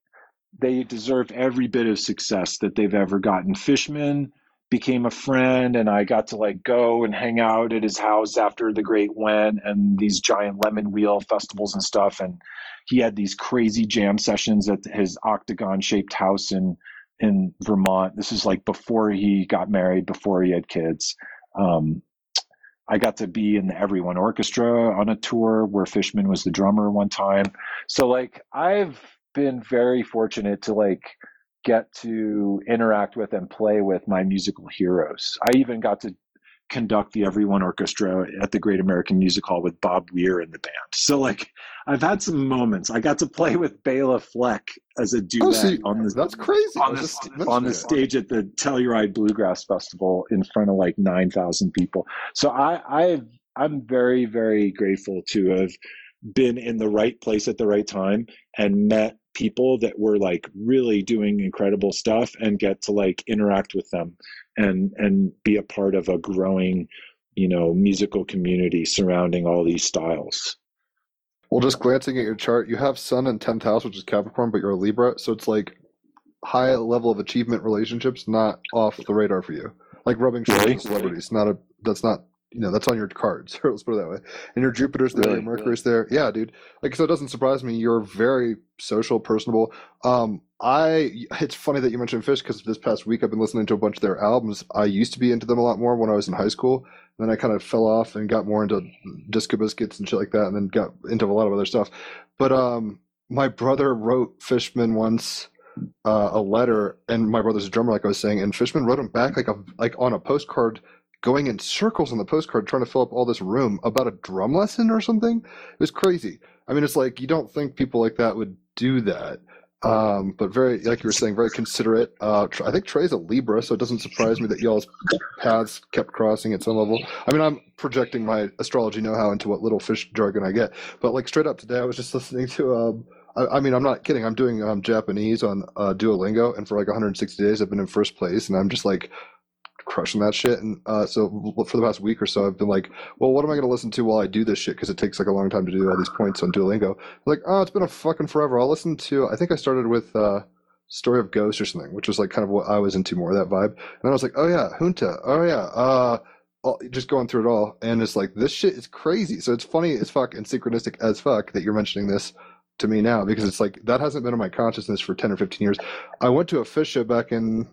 they deserve every bit of success that they've ever gotten fishman became a friend and I got to like go and hang out at his house after the great went and these giant Lemonwheel festivals and stuff and he had these crazy jam sessions at his octagon shaped house in in Vermont. This is like before he got married, before he had kids. Um, I got to be in the Everyone Orchestra on a tour where Fishman was the drummer one time. So like I've been very fortunate to like get to interact with and play with my musical heroes. I even got to conduct the Everyone Orchestra at the Great American Music Hall with Bob Weir in the band. So like I've had some moments. I got to play with Bela Fleck as a duet Oh, see, on the that's crazy. On was the, just st- on the stage at the Telluride Bluegrass Festival in front of like nine thousand people. So I I've I'm very very grateful to have been in the right place at the right time and met people that were like really doing incredible stuff and get to like interact with them and and be a part of a growing you know musical community surrounding all these styles Well, just glancing at your chart, you have Sun in 10th house, which is Capricorn, but you're a Libra. So it's like high level of achievement relationships, not off the radar for you. Like rubbing shoulders Really? with celebrities. Not a, that's not, you know, that's on your cards. Let's put it that way. And your Jupiter's there, Really? your Mercury's there. Yeah, dude. Like, so it doesn't surprise me. You're very social, personable. Um, I, it's funny that you mentioned Phish because this past week I've been listening to a bunch of their albums. I used to be into them a lot more when I was in high school. Then I kind of fell off and got more into disco biscuits and shit like that, and then got into a lot of other stuff. But um, my brother wrote Fishman once uh, a letter, and my brother's a drummer, like I was saying, and Fishman wrote him back like a like on a postcard, going in circles on the postcard, trying to fill up all this room about a drum lesson or something. It was crazy. I mean, it's like you don't think people like that would do that. Um, but very, like you were saying, very considerate. Uh, I think Trey's a Libra, so it doesn't surprise me that y'all's paths kept crossing at some level. I mean, I'm projecting my astrology know-how into what little Phish jargon I get, but like straight up today, I was just listening to. Um, I, I mean, I'm not kidding. I'm doing um, Japanese on uh, Duolingo, and for like 160 days, I've been in first place, and I'm just like crushing that shit. And uh, so for the past week or so, I've been like, well, what am I going to listen to while I do this shit? Because it takes like a long time to do all these points on Duolingo. Like, oh, it's been a fucking forever. I'll listen to. I think I started with uh, Story of Ghosts or something, which was like kind of what I was into more that vibe. And then I was like, oh yeah, Junta. Oh yeah. Uh, just going through it all, and it's like this shit is crazy. So it's funny as fuck and synchronistic as fuck that you're mentioning this to me now because it's like that hasn't been in my consciousness for 10 or 15 years. I went to a Phish show back in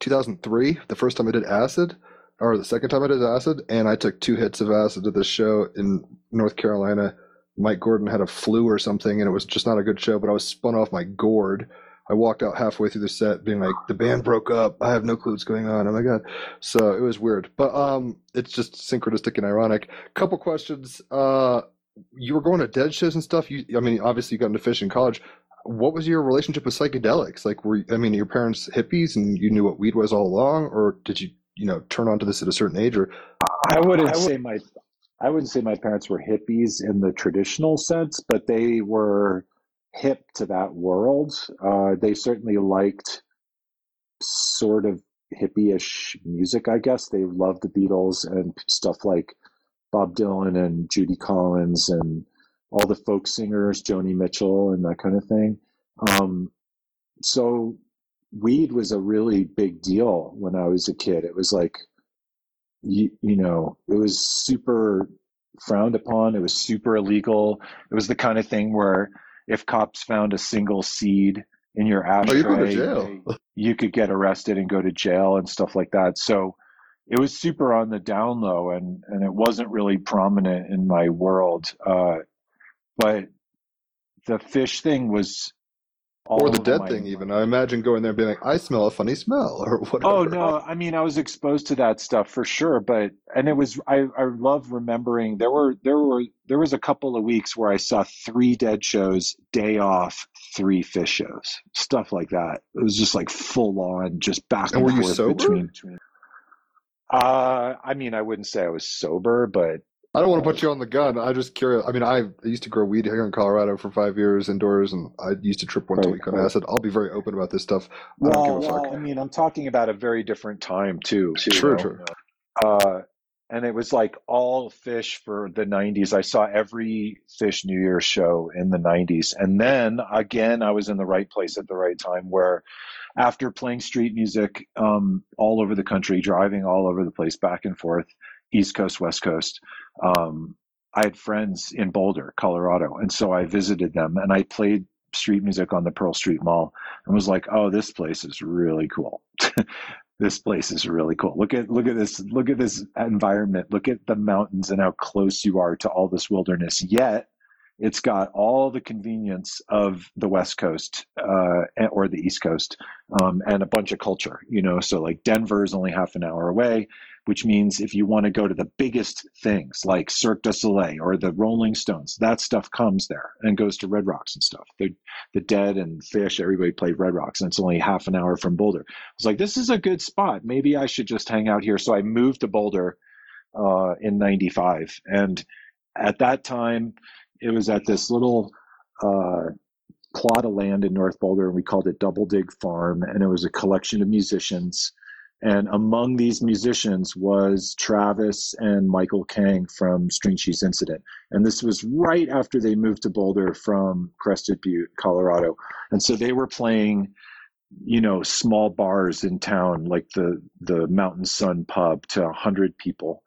2003, the first time I did acid, or the second time I did acid, and I took two hits of acid at this show in North Carolina. Mike Gordon had a flu or something, and it was just not a good show, but I was spun off my gourd. I walked out halfway through the set being like, the band broke up. I have no clue what's going on. Oh my God. So it was weird, but um, it's just synchronistic and ironic. Couple questions. Uh, you were going to dead shows and stuff. You, I mean, obviously you got into Phish in college. What was your relationship with psychedelics? Like, were I mean, your parents hippies and you knew what weed was all along, or did you, you know, turn on to this at a certain age? Or I wouldn't say my I wouldn't say my parents were hippies in the traditional sense, but they were hip to that world. Uh, they certainly liked sort of hippie-ish music, I guess. They loved the Beatles and stuff like Bob Dylan and Judy Collins and all the folk singers, Joni Mitchell and that kind of thing. Um, so weed was a really big deal when I was a kid. It was like you, you know, it was super frowned upon. It was super illegal. It was the kind of thing where if cops found a single seed in your oh, you go ashtray, you could get arrested and go to jail and stuff like that. So it was super on the down low and, and it wasn't really prominent in my world. Uh, but the Phish thing was all or the dead thing, even. I imagine going there and being like, I smell a funny smell, or whatever. Oh no, I mean I was exposed to that stuff for sure, but and it was I I love remembering there were there were there was a couple of weeks where I saw three dead shows, day off, three Phish shows, stuff like that. It was just like full on, just back And and, were you forth sober? between. between. Uh, I mean, I wouldn't say I was sober, but I don't want to put you on the gun. I'm just curious. I mean, I used to grow weed here in Colorado for five years indoors, and I used to trip once a week on right. acid. I'll be very open about this stuff. I don't well, give a fuck. well, I mean, I'm talking about a very different time too. you True, know? true. uh, and it was like all Phish for the 90s i saw every Phish new year's show in the 90s and then again i was in the right place at the right time where after playing street music um, all over the country, driving all over the place, back and forth, East Coast, West Coast, um, I had friends in Boulder, Colorado, and so I visited them and I played street music on the Pearl Street Mall and was like, "Oh, this place is really cool." this place is really cool. Look at look at this look at this environment. Look at the mountains and how close you are to all this wilderness. Yet it's got all the convenience of the West Coast uh, or the East Coast um, and a bunch of culture. You know, so like Denver is only half an hour away which means if you want to go to the biggest things like Cirque du Soleil or the Rolling Stones, that stuff comes there and goes to Red Rocks and stuff. The, the Dead and Phish, everybody played Red Rocks, and it's only half an hour from Boulder. I was like, this is a good spot. Maybe I should just hang out here. So I moved to Boulder uh, in 95. And at that time, it was at this little uh, plot of land in North Boulder, and we called it Double Dig Farm. And it was a collection of musicians and among these musicians was Travis and Michael Kang from String Cheese Incident. And this was right after they moved to Boulder from Crested Butte, Colorado. And so they were playing, you know, small bars in town, like the, the Mountain Sun pub to 100 people.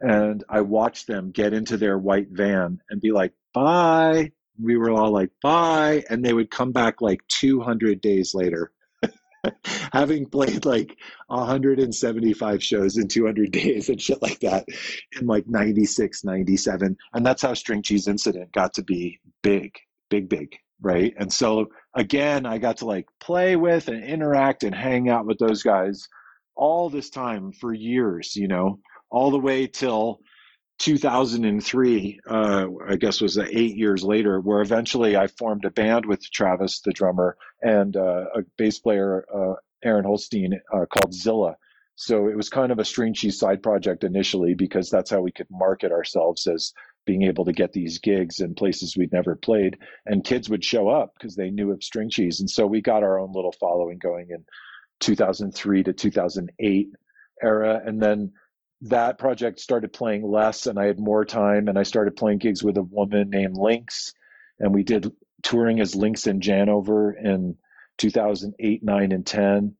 And I watched them get into their white van and be like, bye. We were all like, bye. And they would come back like 200 days later having played like 175 shows in 200 days and shit like that in like 96 97 and that's how string cheese incident got to be big big big right? And so again i got to like play with and interact and hang out with those guys all this time for years you know all the way till 2003, uh, I guess was eight years later, where eventually I formed a band with Travis, the drummer, and uh, a bass player, uh, Aaron Holstein, uh, called Zilla. So it was kind of a string cheese side project initially because that's how we could market ourselves as being able to get these gigs in places we'd never played. And kids would show up because they knew of string cheese. And so we got our own little following going in 2003 to 2008 era. And then that project started playing less and I had more time and I started playing gigs with a woman named Lynx and we did touring as Lynx and Janover in 2008, 9 and 10.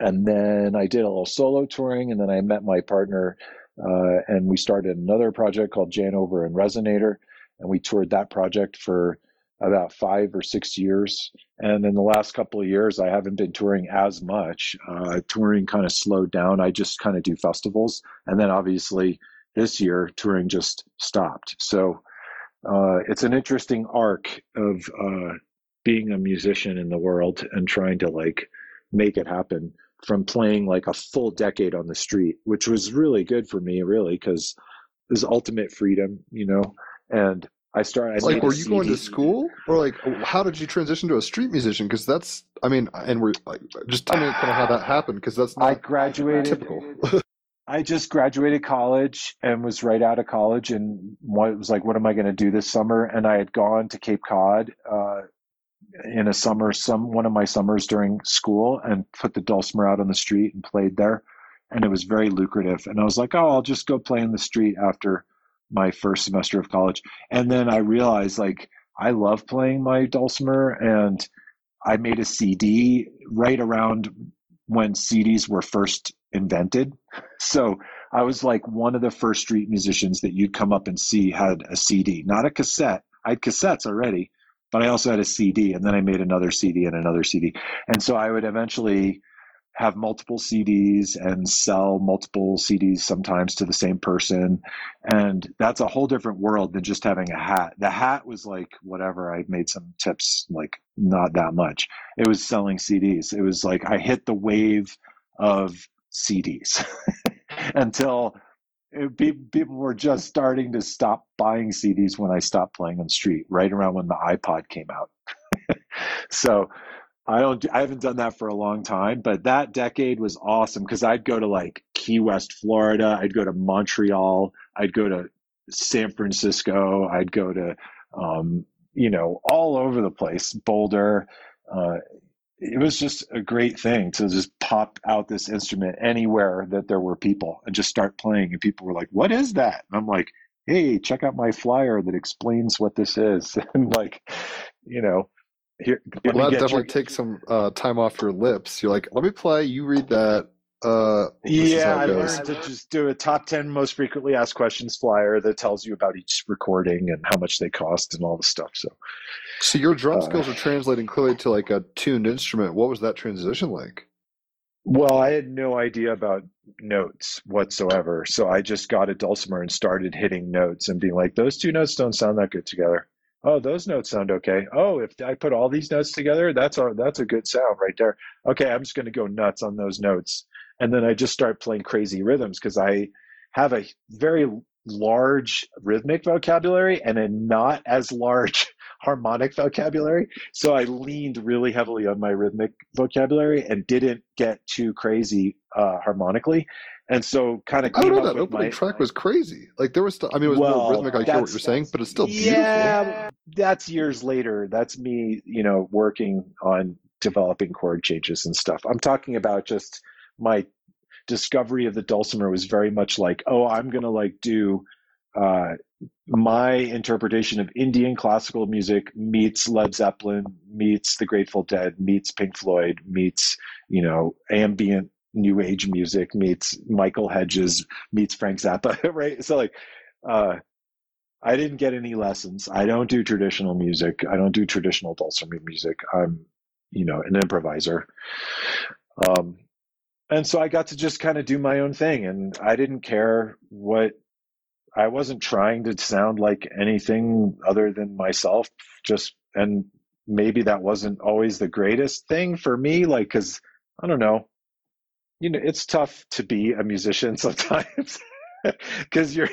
And then I did a little solo touring and then I met my partner uh, and we started another project called Janover and Resonator and we toured that project for about five or six years. And in the last couple of years, I haven't been touring as much. Uh, touring kind of slowed down. I just kind of do festivals. And then obviously this year, touring just stopped. So uh, it's an interesting arc of uh, being a musician in the world and trying to like make it happen from playing like a full decade on the street, which was really good for me, really, because it was ultimate freedom, you know. And I started. I like, were you going to school, or like, how did you transition to a street musician? Because that's, I mean, and we're like, just tell me kind of how that happened, because that's not I graduated. typical. I just graduated college and was right out of college, and what, was like, what am I going to do this summer? And I had gone to Cape Cod uh, in a summer, some one of my summers during school, and put the dulcimer out on the street and played there, and it was very lucrative. And I was like, oh, I'll just go play in the street after my first semester of college. And then I realized like I love playing my dulcimer and I made a CD right around when CDs were first invented. So I was like one of the first street musicians that you'd come up and see had a CD, not a cassette. I had cassettes already, but I also had a CD and then I made another CD and another CD. And so I would eventually have multiple CDs and sell multiple CDs sometimes to the same person. And that's a whole different world than just having a hat. The hat was like whatever. I made some tips, like not that much. It was selling CDs. It was like I hit the wave of CDs until it, people were just starting to stop buying CDs when I stopped playing on the street, right around when the iPod came out. so I don't. I haven't done that for a long time, but that decade was awesome because I'd go to like Key West, Florida. I'd go to Montreal. I'd go to San Francisco. I'd go to, um, you know, all over the place. Boulder. Uh, it was just a great thing to just pop out this instrument anywhere that there were people and just start playing. And people were like, "What is that?" And I'm like, "Hey, check out my flyer that explains what this is." and like, you know, here, Well, that definitely your- takes some uh, time off your lips. You're like, let me play. You read that. Uh, Yeah, I learned to just do a top 10 most frequently asked questions flyer that tells you about each recording and how much they cost and all the stuff. So, So your drum Uh, skills are translating clearly to like a tuned instrument. What was that transition like? well, I had no idea about notes whatsoever. So I just got a dulcimer and started hitting notes and being like, those two notes don't sound that good together. Oh, those notes sound okay. Oh, if I put all these notes together, that's a, that's a good sound right there. Okay, I'm just going to go nuts on those notes. And then I just start playing crazy rhythms because I have a very large rhythmic vocabulary and a not as large harmonic vocabulary. So I leaned really heavily on my rhythmic vocabulary and didn't get too crazy uh, harmonically. And so kind of I don't know. up That with opening my, track was crazy. Like there was, st- I mean, it was Well, more rhythmic. I hear what you're saying, but it's still beautiful. Yeah, that's years later. That's me, you know, working on developing chord changes and stuff. I'm talking about just my discovery of the dulcimer was very much like, oh, I'm gonna like do uh, my interpretation of Indian classical music meets Led Zeppelin, meets the Grateful Dead, meets Pink Floyd, meets you know ambient new age music, meets Michael Hedges, meets Frank Zappa, right? So like. Uh, I didn't get any lessons. I don't do traditional music. I don't do traditional dulcimer music. I'm, you know, an improviser. Um, and so I got to just kind of do my own thing, and I didn't care what. I wasn't trying to sound like anything other than myself. Just and maybe that wasn't always the greatest thing for me. Like, cause I don't know. You know, it's tough to be a musician sometimes because you're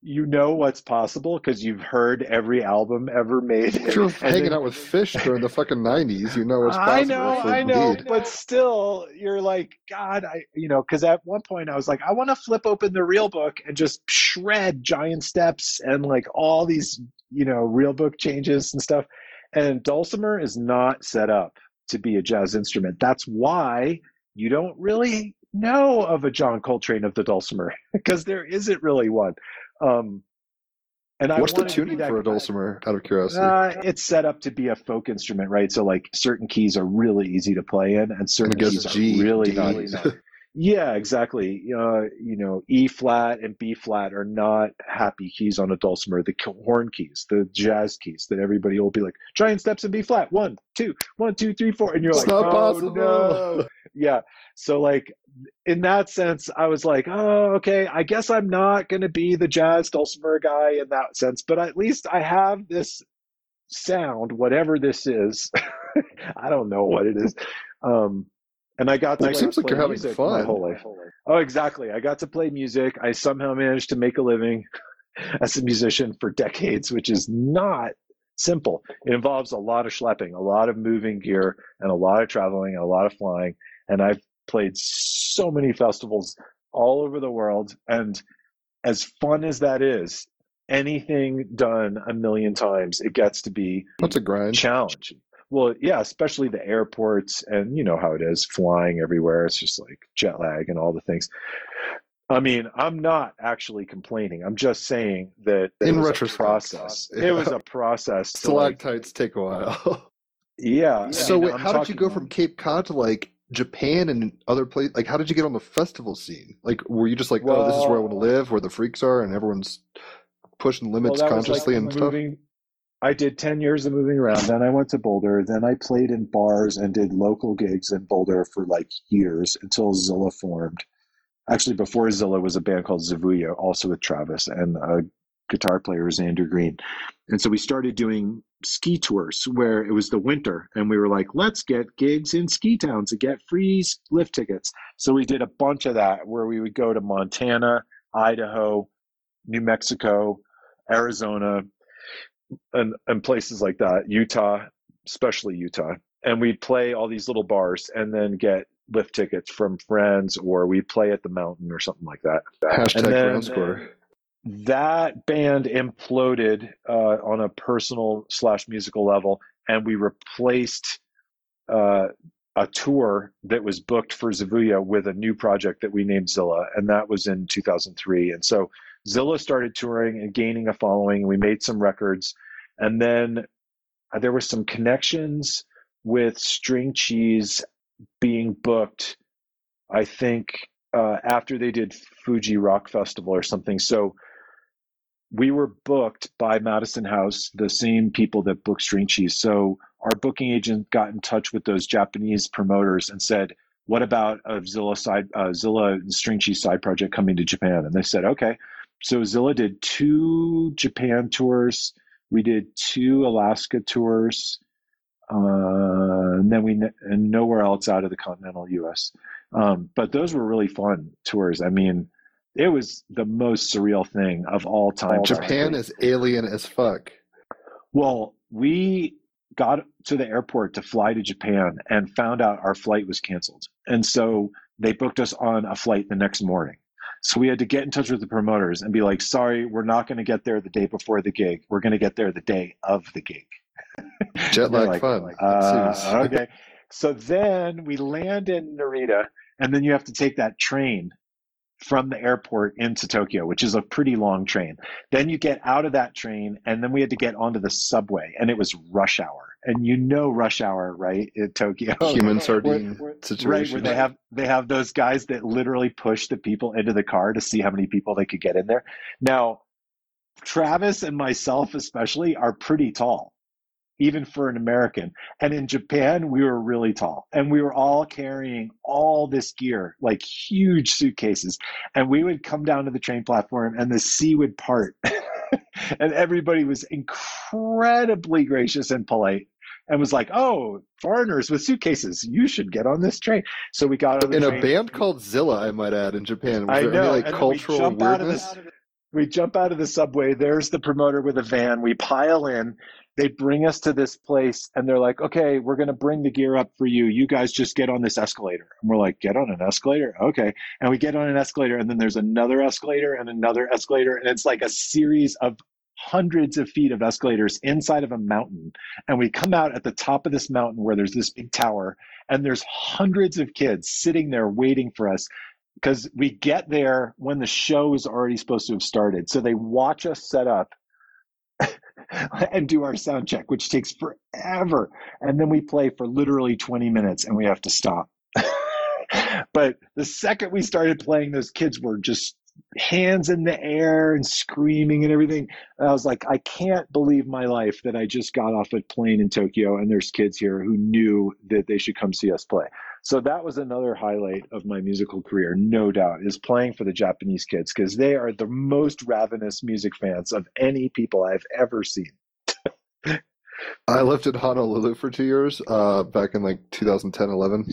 you know what's possible because you've heard every album ever made. If you're And hanging then- out with Phish during the fucking '90s, you know what's possible. I know, I know, but still, you're like, God, I, you know, because at one point I was like, I want to flip open the real book and just shred giant steps and like all these, you know, real book changes and stuff. And dulcimer is not set up to be a jazz instrument. That's why you don't really know of a John Coltrane of the dulcimer because there isn't really one. Um, and I What's the wanted to be tuning that for a dulcimer? Out of curiosity. Uh, it's set up to be a folk instrument, right? So like certain keys are really easy to play in, and certain keys G, are really D. not. Yeah, exactly. Uh, you know, E flat and B flat are not happy keys on a dulcimer. The horn keys, the jazz keys that everybody will be like giant steps in B flat, one, two, one, two, three, four, and you're It's like, not oh possible." no. Yeah. So like in that sense, I was like, oh, okay, I guess I'm not going to be the jazz dulcimer guy in that sense, but at least I have this sound, whatever this is. I don't know what it is. Um, and I got to Well, it like, seems like play you're having music my fun. whole life. Oh, exactly. I got to play music. I somehow managed to make a living as a musician for decades, which is not simple. It involves a lot of schlepping, a lot of moving gear, and a lot of traveling, and a lot of flying. And I've played so many festivals all over the world. And as fun as that is, anything done a million times, it gets to be That's a grind. challenge. Well, yeah, especially the airports, and you know how it is flying everywhere. It's just like jet lag and all the things. I mean, I'm not actually complaining. I'm just saying that In was retrospect, process. yeah. It was a process. to, like- take a while. yeah. I so mean, wait, I'm how did you go from Cape Cod to like Japan and other places? Like, how did you get on the festival scene? Like, were you just like, oh, this is where I want to live, where the freaks are, and everyone's pushing limits Well, that was, like, consciously and stuff? I did 10 years of moving around. Then I went to Boulder. Then I played in bars and did local gigs in Boulder for like years until Zilla formed. Actually, before Zilla was a band called Zuvuya, also with Travis and a guitar player, Xander Green. And so we started doing ski tours where it was the winter and we were like, let's get gigs in ski towns and get free lift tickets. So we did a bunch of that where we would go to Montana, Idaho, New Mexico, Arizona, and, and places like that, Utah, especially Utah. And we'd play all these little bars and then get lift tickets from friends or we'd play at the mountain or something like that. Hashtag ground score. That band imploded uh, on a personal slash musical level, and we replaced uh, a tour that was booked for Zuvuya with a new project that we named Zilla, and that was in 2003. And so Zilla started touring and gaining a following, we made some records, and then uh, there were some connections with String Cheese being booked. I think uh, after they did Fuji Rock Festival or something. So we were booked by Madison House, the same people that booked String Cheese. So our booking agent got in touch with those Japanese promoters and said, "What about a Zilla side, uh, Zilla and String Cheese side project coming to Japan?" And they said, "Okay." So Zilla did two Japan tours. We did two Alaska tours, uh, and then we and nowhere else out of the continental U.S. Um, but those were really fun tours. I mean, it was the most surreal thing of all time. Japan is alien as fuck. Well, we got to the airport to fly to Japan and found out our flight was canceled. And so they booked us on a flight the next morning. So we had to get in touch with the promoters and be like, sorry, we're not going to get there the day before the gig. We're going to get there the day of the gig. Jet lag like, fun. Uh, okay. So then we land in Narita, and then you have to take that train from the airport into Tokyo, which is a pretty long train. Then you get out of that train, and then we had to get onto the subway, and it was rush hour. And you know rush hour, right? In Tokyo, Human Where- sardine where- right situation. where they have they have those guys that literally push the people into the car to see how many people they could get in there. Now, Travis and myself especially are pretty tall, even for an American. And in Japan, we were really tall, and we were all carrying all this gear, like huge suitcases. And we would come down to the train platform, and the sea would part, and everybody was incredibly gracious and polite. And was like, "Oh, foreigners with suitcases, you should get on this train." So we got on the in a band called Zilla, I might add, in Japan. Was I there know. any like cultural we jump out of weirdness? this. We jump out of the subway. There's the promoter with a van. We pile in. They bring us to this place, and they're like, "Okay, we're gonna bring the gear up for you. You guys just get on this escalator." And we're like, "Get on an escalator? Okay." And we get on an escalator, and then there's another escalator and another escalator, and it's like a series of hundreds of feet of escalators inside of a mountain. And we come out at the top of this mountain where there's this big tower, and there's hundreds of kids sitting there waiting for us because we get there when the show is already supposed to have started. So they watch us set up and do our sound check, which takes forever. And then we play for literally 20 minutes and we have to stop. but the second we started playing, those kids were just hands in the air and screaming and everything. And I was like, I can't believe my life that I just got off a plane in Tokyo and there's kids here who knew that they should come see us play. So that was another highlight of my musical career, no doubt, is playing for the Japanese kids because they are the most ravenous music fans of any people I've ever seen. I lived in Honolulu for two years, uh, back in like 2010, 11.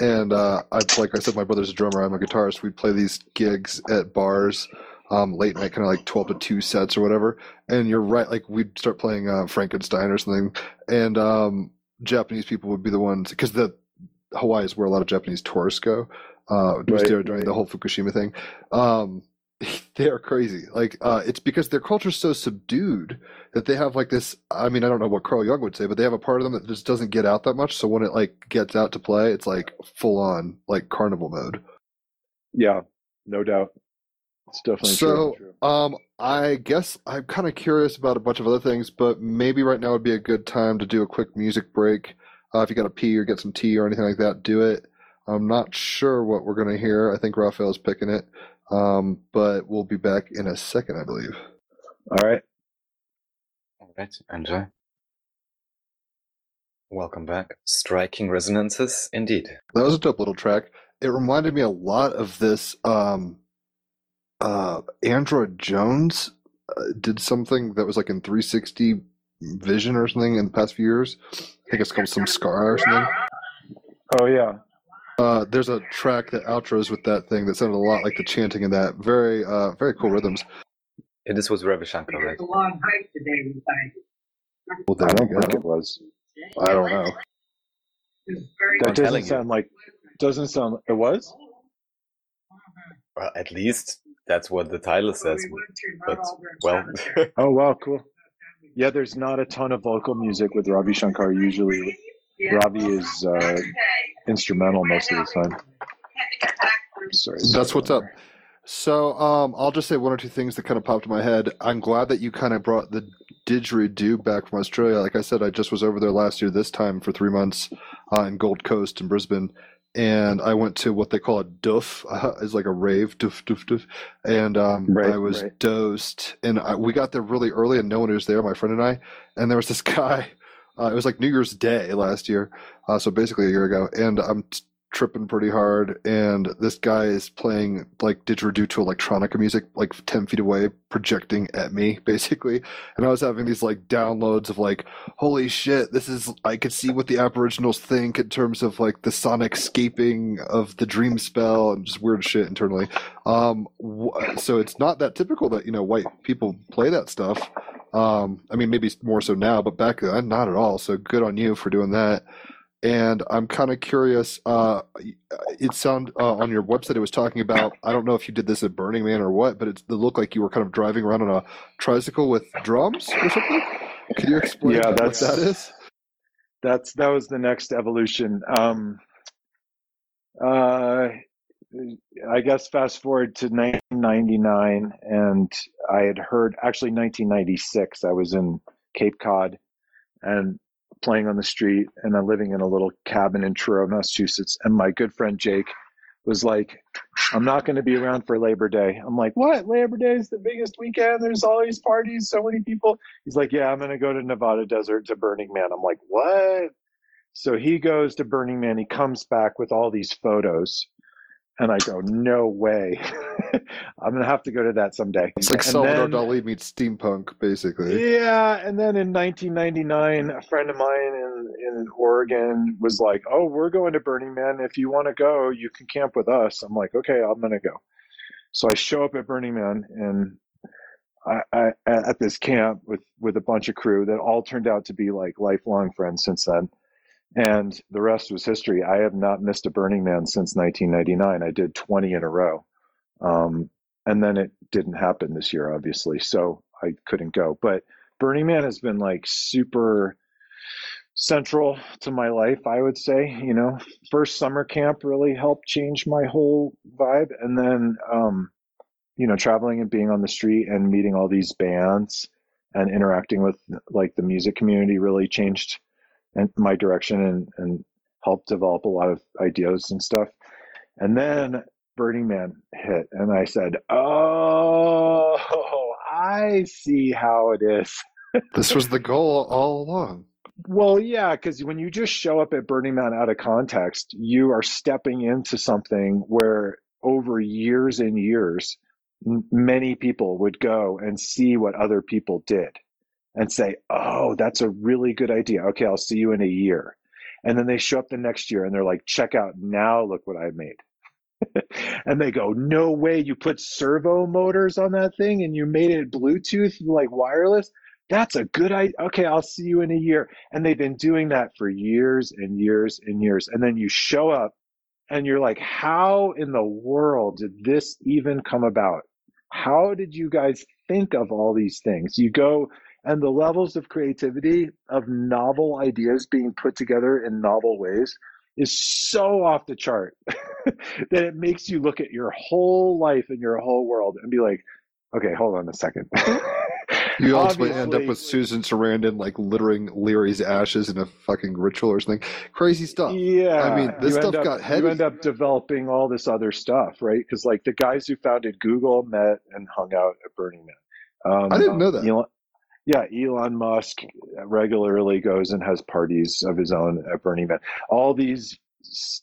And uh, I, like I said, my brother's a drummer. I'm a guitarist. We'd play these gigs at bars, um, late night, kind of like 12 to 2 sets or whatever. And you're right, like we'd start playing uh, Frankenstein or something. And um, Japanese people would be the ones, because the Hawaii is where a lot of Japanese tourists go. Uh, Right, during right. the whole Fukushima thing. Um, they are crazy. Like, uh, it's because their culture's so subdued that they have like this. I mean, I don't know what Carl Jung would say, but they have a part of them that just doesn't get out that much. So when it like gets out to play, it's like full on like carnival mode. Yeah, no doubt. It's definitely So, true. um, I guess I'm kind of curious about a bunch of other things, but maybe right now would be a good time to do a quick music break. Uh, if you got to pee or get some tea or anything like that, do it. I'm not sure what we're gonna hear. I think Raphael's picking it, um, but we'll be back in a second, I believe. All right. All right, enjoy. Welcome back. Striking resonances, indeed. That was a dope little track. It reminded me a lot of this. Um, uh, Android Jones uh, did something that was like in 360 vision or something in the past few years. I think it's called Samskara or something. Oh yeah. Uh, there's a track that outros with that thing that sounded a lot like the chanting in that. Very, uh, very cool rhythms. And this was Ravi Shankar, right? It's a long hike today, we find. Well, I don't you think it was. I don't know. It's That doesn't telling you. sound like. Doesn't sound. It was. Well, at least that's what the title says. We went to But, well, Oh wow, cool. Yeah, there's not a ton of vocal music with Ravi Shankar. Usually, Yeah. Ravi is uh, instrumental most of the time. Sorry. That's what's up. So, um, I'll just say one or two things that kind of popped in my head. I'm glad that you kind of brought the didgeridoo back from Australia. Like I said, I just was over there last year, this time for three months uh, in Gold Coast in Brisbane. And I went to what they call a doof, uh, is like a rave, doof, doof, doof. And um, Right, I was right. dosed. And I, we got there really early and no one was there, my friend and I. And there was this guy, uh, it was like New Year's Day last year. Uh, so basically a year ago. And I'm tripping pretty hard. And this guy is playing like didgeridoo to electronica music, like 10 feet away, projecting at me, basically. And I was having these like downloads of like, holy shit, this is, I could see what the Aboriginals think in terms of like the sonic scaping of the dream spell and just weird shit internally. Um, so it's not that typical that, you know, white people play that stuff. Um, I mean, maybe more so now, but back then, not at all. So good on you for doing that. And I'm kind of curious. Uh, it sound uh, on your website it was talking about. I don't know if you did this at Burning Man or what, but it, looked like you were kind of driving around on a tricycle with drums or something. Can you explain Yeah, what that's- that is? that's that was the next evolution. Um, uh, I guess fast forward to 1999, and I had heard actually 1996. I was in Cape Cod and playing on the street, and I'm living in a little cabin in Truro, Massachusetts. And my good friend Jake was like, "I'm not going to be around for Labor Day." I'm like, "What? Labor Day is the biggest weekend. There's these parties, so many people." He's like, "Yeah, I'm going to go to Nevada Desert to Burning Man." I'm like, "What?" So he goes to Burning Man. He comes back with all these photos, and I go, "No way! I'm going to have to go to that someday." It's like And Salvador Dali meets steampunk, basically. yeah, and then in 1999, a friend of mine in in Oregon was like, "Oh, we're going to Burning Man. If you want to go, you can camp with us." I'm like, "Okay, I'm gonna go." So I show up at Burning Man and I, I at this camp with with a bunch of crew that all turned out to be like lifelong friends since then. And the rest was history. I have not missed a Burning Man since 1999. I did 20 in a row. Um, and then it didn't happen this year, obviously. So I couldn't go. But Burning Man has been like super central to my life, I would say. You know, first summer camp really helped change my whole vibe. And then, um, you know, traveling and being on the street and meeting all these bands and interacting with like the music community really changed and my direction and, and helped develop a lot of ideas and stuff. And then Burning Man hit, and I said, "Oh, I see how it is." This was the goal all along. Well, yeah, because when you just show up at Burning Man out of context, you are stepping into something where over years and years, many people would go and see what other people did and say, oh, that's a really good idea. Okay, I'll see you in a year. And then they show up the next year and they're like, check out, now look what I made. and they go, no way, you put servo motors on that thing and you made it Bluetooth, like wireless. That's a good idea. Okay, I'll see you in a year. And they've been doing that for years and years and years. And then you show up and you're like, how in the world did this even come about? How did you guys think of all these things? You go and the levels of creativity of novel ideas being put together in novel ways is so off the chart that it makes you look at your whole life and your whole world and be like, okay, hold on a second. You ultimately end up with Susan Sarandon like littering Leary's ashes in a fucking ritual or something. Crazy stuff. Yeah, I mean, this stuff up, got heavy. You end up developing all this other stuff, right? Because like the guys who founded Google met and hung out at Burning Man. Um, I didn't know that. Yeah, Elon Musk regularly goes and has parties of his own at Burning Man. All these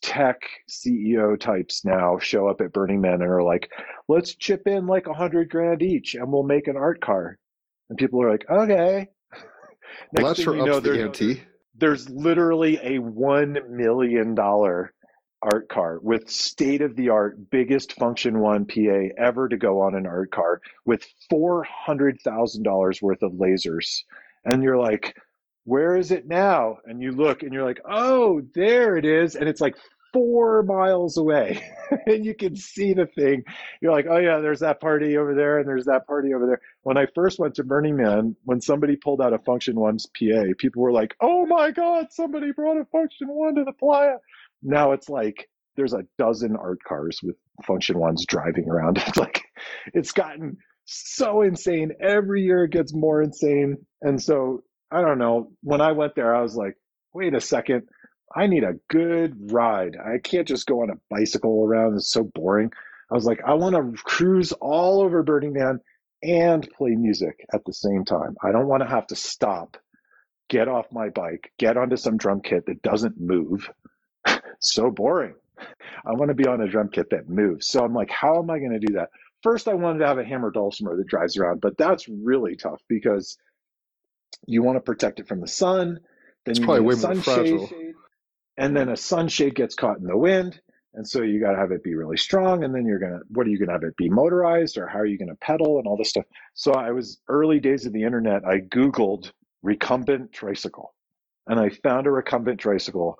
tech CEO types now show up at Burning Man and are like, "Let's chip in like a hundred grand each, and we'll make an art car." And people are like, "Okay." Well, Next thing you know, the there's literally a one million dollar art car with state of the art biggest Funktion-One PA ever to go on an art car with four hundred thousand dollars worth of lasers. And you're like, where is it now? And you look and you're like, oh, there it is. And it's like four miles away. and you can see the thing. You're like, oh yeah, there's that party over there and there's that party over there. When I first went to Burning Man, when somebody pulled out a Funktion-One's PA, people were like, "Oh my God, somebody brought a Funktion-One to the playa." Now it's like there's a dozen art cars with Funktion-Ones driving around. It's like it's gotten so insane. Every year it gets more insane. And so I don't know. When I went there, I was like, wait a second. I need a good ride. I can't just go on a bicycle around. It's so boring. I was like, I want to cruise all over Burning Man and play music at the same time. I don't want to have to stop, get off my bike, get onto some drum kit that doesn't move. So boring. I want to be on a drum kit that moves. So I'm like, how am I going to do that? First, I wanted to have a hammer dulcimer that drives around, but that's really tough because you want to protect it from the sun. Then It's probably way more fragile. and then a sunshade gets caught in the wind, and so you got to have it be really strong. And then you're gonna, what are you gonna have it be motorized, or how are you gonna pedal, and all this stuff. So I was early days of the internet. I googled recumbent tricycle, and I found a recumbent tricycle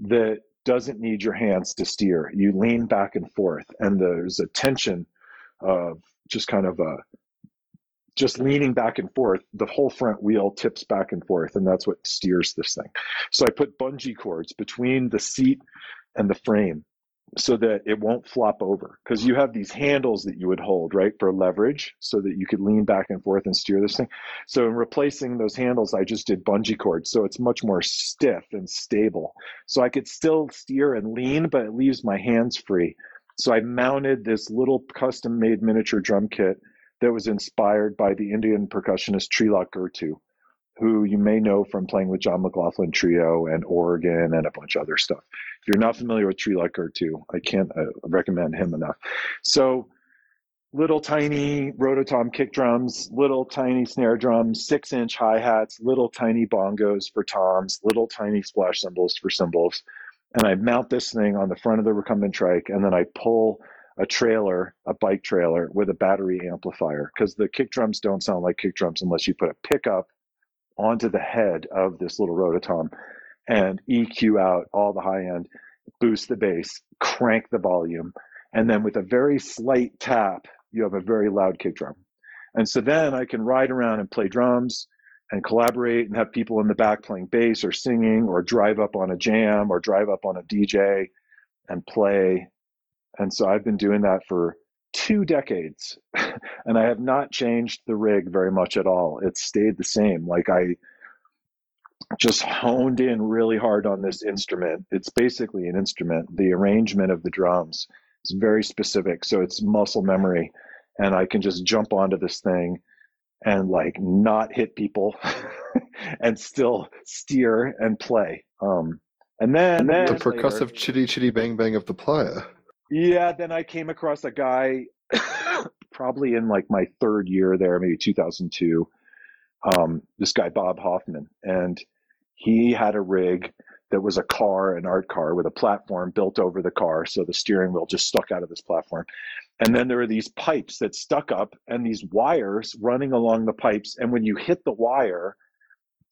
that doesn't need your hands to steer. You lean back and forth, and there's a tension of just kind of a just leaning back and forth. The whole front wheel tips back and forth, and that's what steers this thing. So I put bungee cords between the seat and the frame so that it won't flop over. Because you have these handles that you would hold right for leverage so that you could lean back and forth and steer this thing. So in replacing those handles i just did bungee cords so it's much more stiff and stable. So i could still steer and lean but it leaves my hands free. So i mounted this little custom made miniature drum kit that was inspired by the indian percussionist Trilok Gurtu who you may know from playing with John McLaughlin Trio and Oregon and a bunch of other stuff. If you're not familiar with Tree Like too, I can't uh, recommend him enough. So, little tiny rototom kick drums, little tiny snare drums, six inch hi hats, little tiny bongos for toms, little tiny splash cymbals for cymbals. And I mount this thing on the front of the recumbent trike, and then I pull a trailer, a bike trailer with a battery amplifier, because the kick drums don't sound like kick drums unless you put a pickup onto the head of this little rototom and EQ out all the high end, boost the bass, crank the volume, and then with a very slight tap, you have a very loud kick drum. And so then I can ride around and play drums and collaborate and have people in the back playing bass or singing or drive up on a jam or drive up on a DJ and play. And so I've been doing that for two decades and I have not changed the rig very much at all. It's stayed the same. Like I just honed in really hard on this instrument. It's basically an instrument. The arrangement of the drums is very specific. So it's muscle memory. And I can just jump onto this thing and like not hit people and still steer and play. Um, and then, The years later- percussive chitty chitty bang bang of the playa. Yeah, then I came across a guy probably in like my third year there, maybe 2002. Um, this guy, Bob Hoffman, and he had a rig that was a car, an art car with a platform built over the car. So the steering wheel just stuck out of this platform. And then there are these pipes that stuck up and these wires running along the pipes. And when you hit the wire,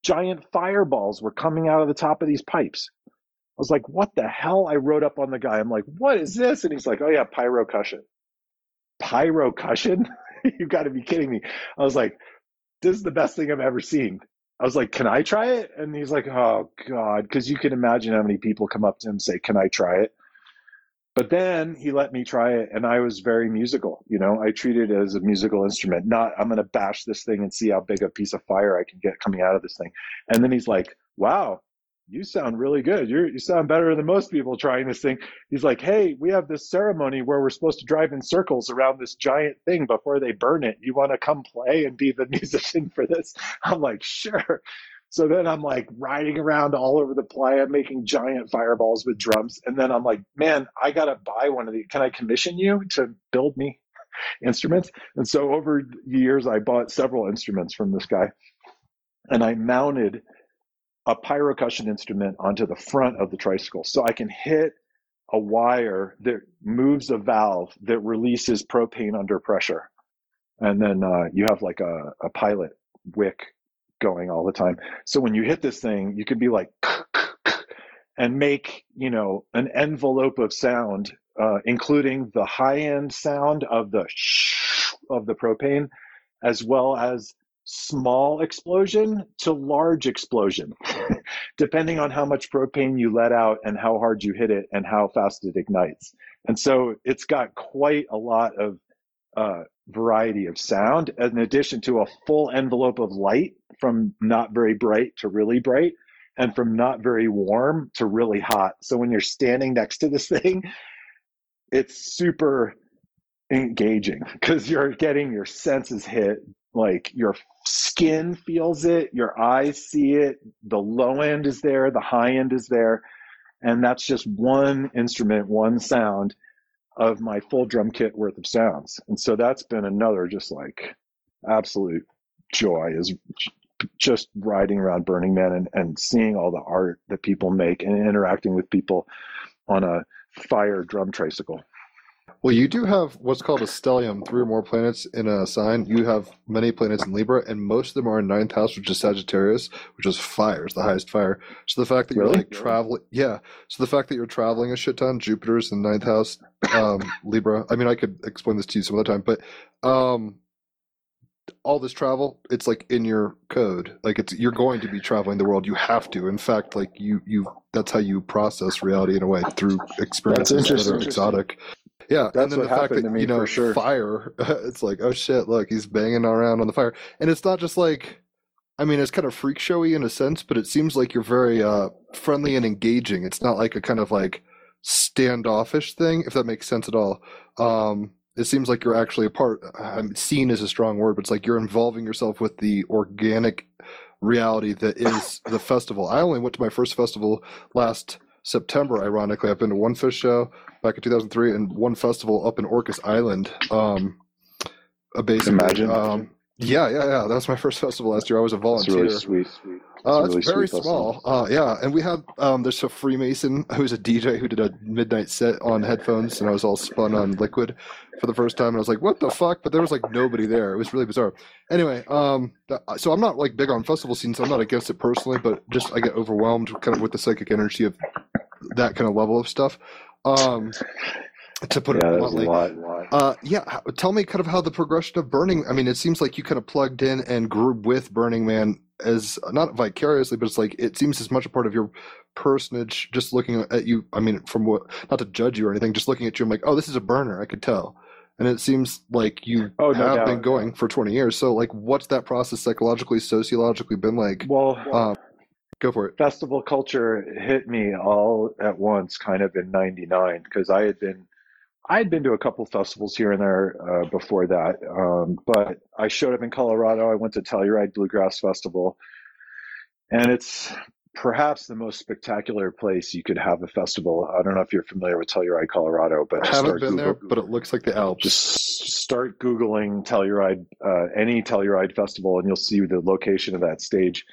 giant fireballs were coming out of the top of these pipes. Was like, what the hell? I wrote up on the guy. I'm like, what is this? And he's like, oh yeah, pyrocussion. Pyrocussion? You've got to be kidding me. I was like, this is the best thing I've ever seen. I was like, can I try it? And he's like, oh God, because you can imagine how many people come up to him and say, can I try it? But then he let me try it, and I was very musical. You know, I treat it as a musical instrument. Not, I'm going to bash this thing and see how big a piece of fire I can get coming out of this thing. And then he's like, wow, you sound really good. You're, you sound better than most people trying this thing. He's like, hey, we have this ceremony where we're supposed to drive in circles around this giant thing before they burn it. You want to come play and be the musician for this? I'm like, sure. So then I'm like riding around all over the playa, making giant fireballs with drums. And then I'm like, man, I got to buy one of these. Can I commission you to build me instruments? And so over the years, I bought several instruments from this guy and I mounted a pyrocussion instrument onto the front of the tricycle. So I can hit a wire that moves a valve that releases propane under pressure. And then uh, you have like a, a pilot wick going all the time. So when you hit this thing, you can be like, and make, you know, an envelope of sound, uh, including the high end sound of the of the propane, as well as small explosion to large explosion, depending on how much propane you let out and how hard you hit it and how fast it ignites. And so it's got quite a lot of uh, variety of sound, in addition to a full envelope of light from not very bright to really bright, and from not very warm to really hot. So when you're standing next to this thing, it's super engaging because you're getting your senses hit like your skin feels it your eyes see it the low end is there the high end is there. And that's just one instrument one sound of my full drum kit worth of sounds. And so that's been another just like absolute joy is just riding around burning man and, and seeing all the art that people make and interacting with people on a fire drum tricycle Well, you do have what's called a stellium, three or more planets in a sign. You have many planets in Libra, and most of them are in ninth house, which is Sagittarius, which is fire, is the highest fire. So the fact that you're Really? like traveling, yeah. So the fact that you're traveling a shit ton, Jupiter's in ninth house, um, Libra. I mean, I could explain this to you some other time, but um, all this travel, it's like in your code. Like it's you're going to be traveling the world. You have to. In fact, like you you that's how you process reality in a way through experiences that interesting. are exotic. Yeah, and That's then what the fact happened that to me you know for sure. fire, it's like oh shit, look, he's banging around on the fire, and it's not just like, I mean, it's kind of freak showy in a sense, but it seems like you're very uh, friendly and engaging. It's not like a kind of like standoffish thing, if that makes sense at all. Um, it seems like you're actually a part. I'm seen is a strong word, but it's like you're involving yourself with the organic reality that is the festival. I only went to my first festival last September. Ironically, I've been to one Phish show back in 2003 and one festival up in Orcas Island. Um, uh, basically, Imagine. Um, yeah, yeah, yeah. That was my first festival last year. I was a volunteer. really sweet. Uh, It's it's really very small. Uh, yeah, and we had um, there's a Freemason who's a DJ who did a midnight set on headphones, and I was all spun on liquid for the first time, and I was like, "What the fuck?" But there was like nobody there. It was really bizarre. Anyway, um, so I'm not like big on festival scenes. So I'm not against it personally, but just I get overwhelmed kind of with the psychic energy of that kind of level of stuff. Um, to put Yeah, it that was a bluntly, uh, yeah. Tell me kind of how the progression of Burning. I mean, it seems like you kind of plugged in and grew with Burning Man as not vicariously, but it's like it seems as much a part of your personage. Just looking at you, I mean, from what not to judge you or anything, just looking at you, I'm like, oh, this is a burner. I could tell, and it seems like you Oh, no have doubt. been going for 20 years. So, like, what's that process psychologically, sociologically been like? Well, Um, go for it. festival culture hit me all at once kind of in 99 because i had been i had been to a couple festivals here and there uh, before that um, but i showed up in colorado i went to telluride bluegrass festival and it's perhaps the most spectacular place you could have a festival i don't know if you're familiar with telluride colorado but I haven't start been there, but it looks like the Alps. just start googling telluride uh, any telluride festival and you'll see the location of that stage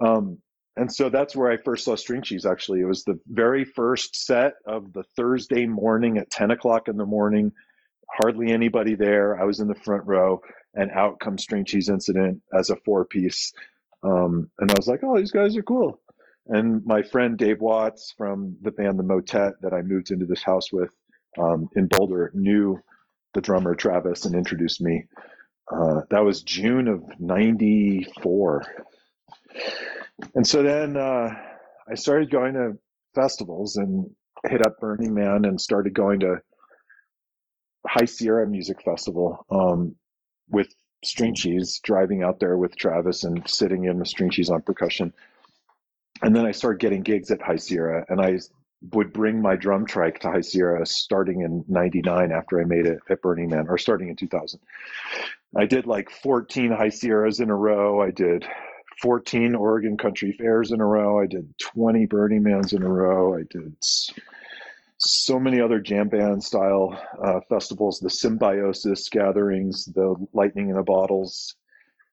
um, and so that's where i first saw string cheese actually. It was the very first set of the thursday morning at 10 o'clock in the morning. Hardly anybody there. I was in the front row and out comes string cheese incident as a four piece um, and i was like oh these guys are cool. And my friend dave watts from the band the motet that i moved into this house with um, in boulder knew the drummer Travis and introduced me. Uh, that was June of '94, and so then uh, I started going to festivals and hit up Burning Man and started going to High Sierra Music Festival um, with String Cheese, driving out there with Travis and sitting in with String Cheese on percussion. And then I started getting gigs at High Sierra, and I would bring my drum trike to High Sierra starting in 99 after I made it at Burning Man, or starting in 2000. I did like 14 High Sierras in a row. I did 14 Oregon Country Fairs in a row. I did 20 Burning Mans in a row. I did so many other jam band style uh, festivals, the Symbiosis gatherings, the Lightning in the Bottles,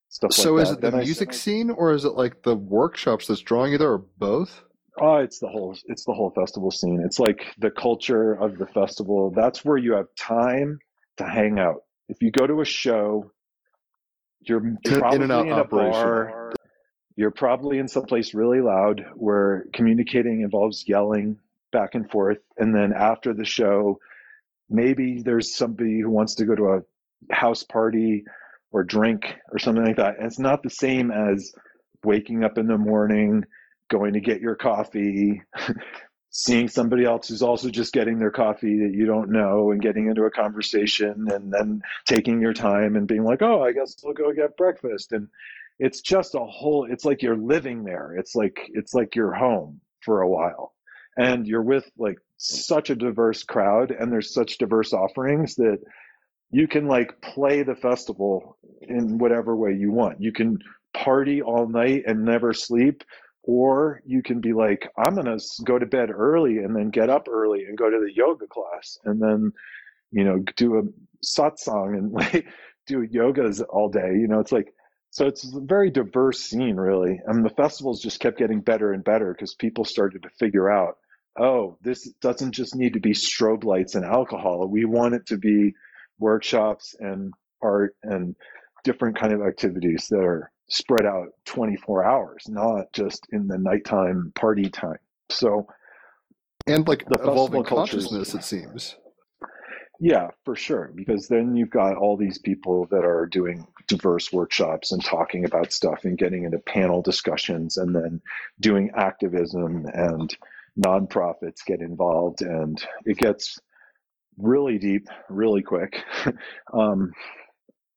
stuff So like is it the Then I- music scene or is it like the workshops that's drawing you there or both? Oh, it's the whole it's the whole festival scene. It's like the culture of the festival. That's where you have time to hang out. If you go to a show, you're In- probably in and out in a operation. bar. You're probably in some place really loud where communicating involves yelling back and forth. And then after the show, maybe there's somebody who wants to go to a house party or drink or something like that. And it's not the same as waking up in the morning, going to get your coffee, seeing somebody else who's also just getting their coffee that you don't know and getting into a conversation and then taking your time and being like, oh, I guess we'll go get breakfast. And it's just a whole, it's like you're living there. It's like, it's like you're home for a while and you're with like such a diverse crowd and there's such diverse offerings that you can like play the festival in whatever way you want. You can party all night and never sleep or you can be like i'm going to go to bed early and then get up early and go to the yoga class and then you know do a satsang and like do yogas all day you know it's like so it's a very diverse scene really and the festivals just kept getting better and better because people started to figure out oh this doesn't just need to be strobe lights and alcohol we want it to be workshops and art and different kind of activities that are spread out 24 hours, not just in the nighttime party time. So, and like The evolving consciousness, it seems. Yeah, for sure, because then you've got all these people that are doing diverse workshops and talking about stuff and getting into panel discussions and then doing activism and nonprofits get involved and it gets really deep really quick. um,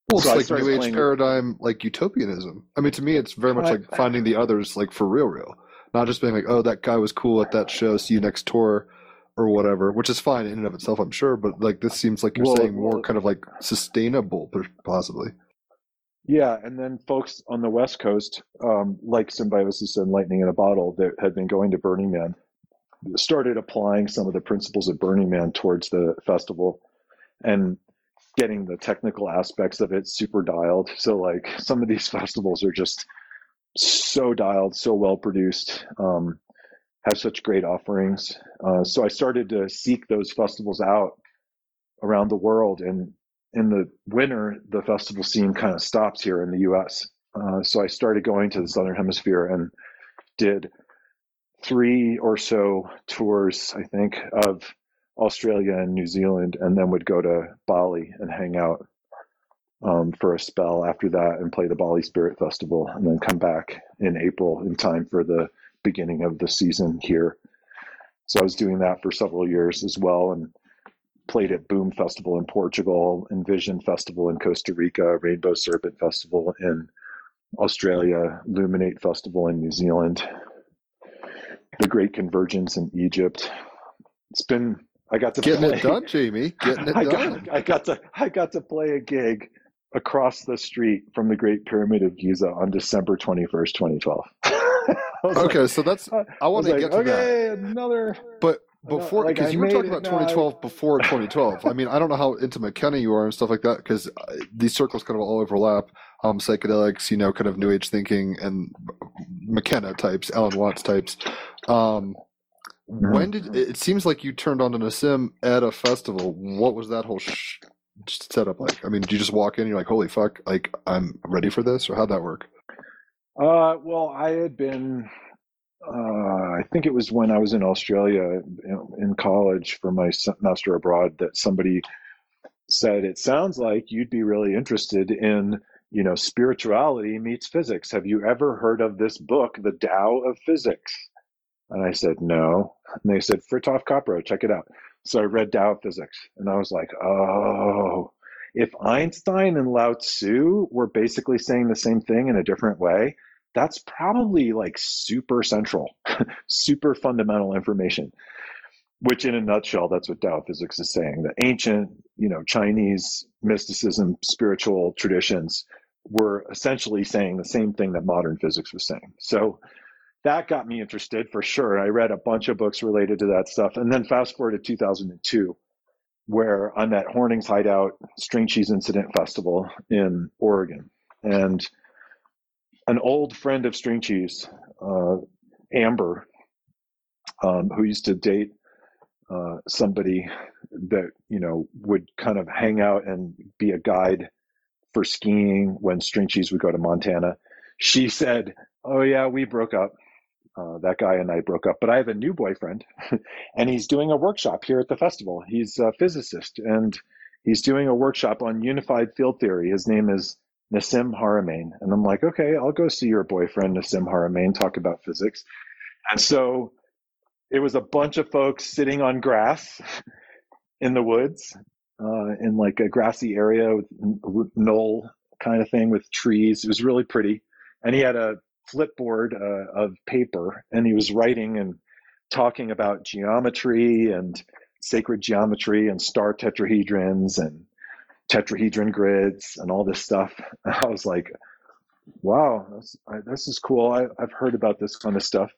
Well, So I it's like New Age paradigm, like utopianism. I mean, to me, it's very much I- like finding the others, like for real, real. Not just being like, oh, that guy was cool at that show. See you next tour, or whatever. Which is fine in and of itself, I'm sure. But like, this seems like you're Well, saying more well- kind of like sustainable, possibly. Yeah, and then folks on the West Coast, um, like Symbiosis and Lightning in a Bottle, that had been going to Burning Man, started applying some of the principles of Burning Man towards the festival and getting the technical aspects of it super dialed. So, like, some of these festivals are just so dialed, so well produced, um, have such great offerings. Uh, so, I started to seek those festivals out around the world and in the winter, the festival scene kind of stops here in the U.S. Uh, so I started going to the Southern Hemisphere and did three or so tours, I think, of Australia and New Zealand, and then would go to Bali and hang out um, for a spell after that and play the Bali Spirit Festival, and then come back in April in time for the beginning of the season here. So I was doing that for several years as well, and played at Boom Festival in Portugal, Envision Festival in Costa Rica, Rainbow Serpent Festival in Australia, Luminate Festival in New Zealand, the Great Convergence in Egypt. It's been I got to Getting play, it done, Jamie. Getting it I done. got I got to I got to play a gig across the street from the Great Pyramid of Giza on December twenty first, twenty twelve. Okay, so that's. I I want was to like, get to that. another But before, because I you were talking it about now. 2012 before 2012. I mean, I don't know how into McKenna you are and stuff like that, because these circles kind of all overlap. Um, psychedelics, you know, kind of new age thinking, and McKenna types, Alan Watts types. Um, Mm-hmm. when did it seems like you turned on to Nassim at a festival? What was that whole sh- setup like? I mean, did you just walk in, and you're like, "Holy fuck! Like, I'm ready for this," or how'd that work? Uh, well, I had been, uh, I think it was when I was in Australia in, college for my semester abroad that somebody said, it sounds like you'd be really interested in, you know, spirituality meets physics. Have you ever heard of this book, The Tao of Physics? And I said, no. And they said, Fritjof Capra, check it out. So I read Tao of Physics and I was like, oh, if Einstein and Lao Tzu were basically saying the same thing in a different way, that's probably like super central, super fundamental information. Which, in a nutshell, that's what Tao physics is saying. The ancient, you know, Chinese mysticism, spiritual traditions were essentially saying the same thing that modern physics was saying. So that got me interested for sure. I read a bunch of books related to that stuff. And then fast forward to 2002, where I'm at Horning's Hideout String Cheese Incident Festival in Oregon. And an old friend of String Cheese, uh, Amber, um, who used to date uh, somebody that, you know, would kind of hang out and be a guide for skiing when String Cheese would go to Montana. She said, Oh, yeah, we broke up. Uh, that guy and I broke up, but I have a new boyfriend and he's doing a workshop here at the festival. He's a physicist and he's doing a workshop on unified field theory. His name is Nassim Haramein. And I'm like, okay, I'll go see your boyfriend, Nassim Haramein, talk about physics. And so it was a bunch of folks sitting on grass in the woods, uh, in like a grassy area with knoll kind of thing with trees. It was really pretty. And he had a flipboard uh, of paper and he was writing and talking about geometry and sacred geometry and star tetrahedrons and tetrahedron grids and all this stuff. I was like, wow, this, I, this is cool. I, I've heard about this kind of stuff.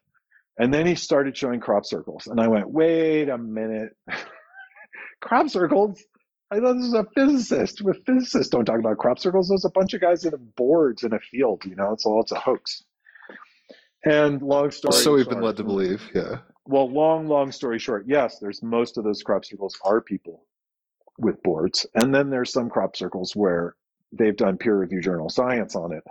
And then he started showing crop circles. And I went, wait a minute. crop circles? I thought this was a physicist. With physicists don't talk about crop circles. There's a bunch of guys in boards in a field, you know, it's all it's a hoax. And long story so we've short, been led to believe. Yeah. well, long, long story short, yes, there's most of those crop circles are people with boards. And then there's some crop circles where they've done peer review journal science on it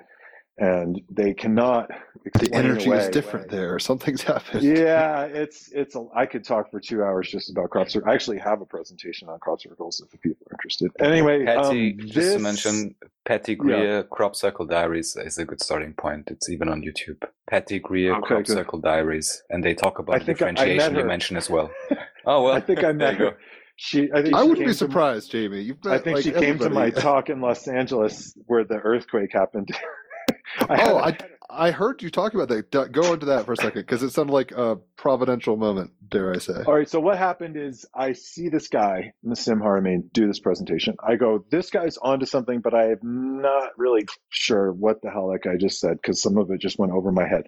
and they cannot The explain energy is away- different there. Something's happened. Yeah, it's it's a, I could talk for two hours just about crop circles. I actually have a presentation on crop circles if people are interested. Anyway, Patty, um, just this, to mention, Patty Greer Crop Circle Diaries is a good starting point. It's even on YouTube. Patty Greer Okay, Crop good. Circle Diaries, and they talk about I the think I- I met differentiation you her. mentioned as well. Oh well, I think I there met her. She, I think I wouldn't be surprised, Jamie. You've met, I think like, she came to my talk in Los Angeles where the earthquake happened. I Oh, I I heard you talk about that. Go into that for a second because it sounded like a providential moment. Dare I say? All right, so what happened is I see this guy, Nassim Haramein, do this presentation. I go, this guy's onto something, but I am not really sure what the hell that guy just said because some of it just went over my head.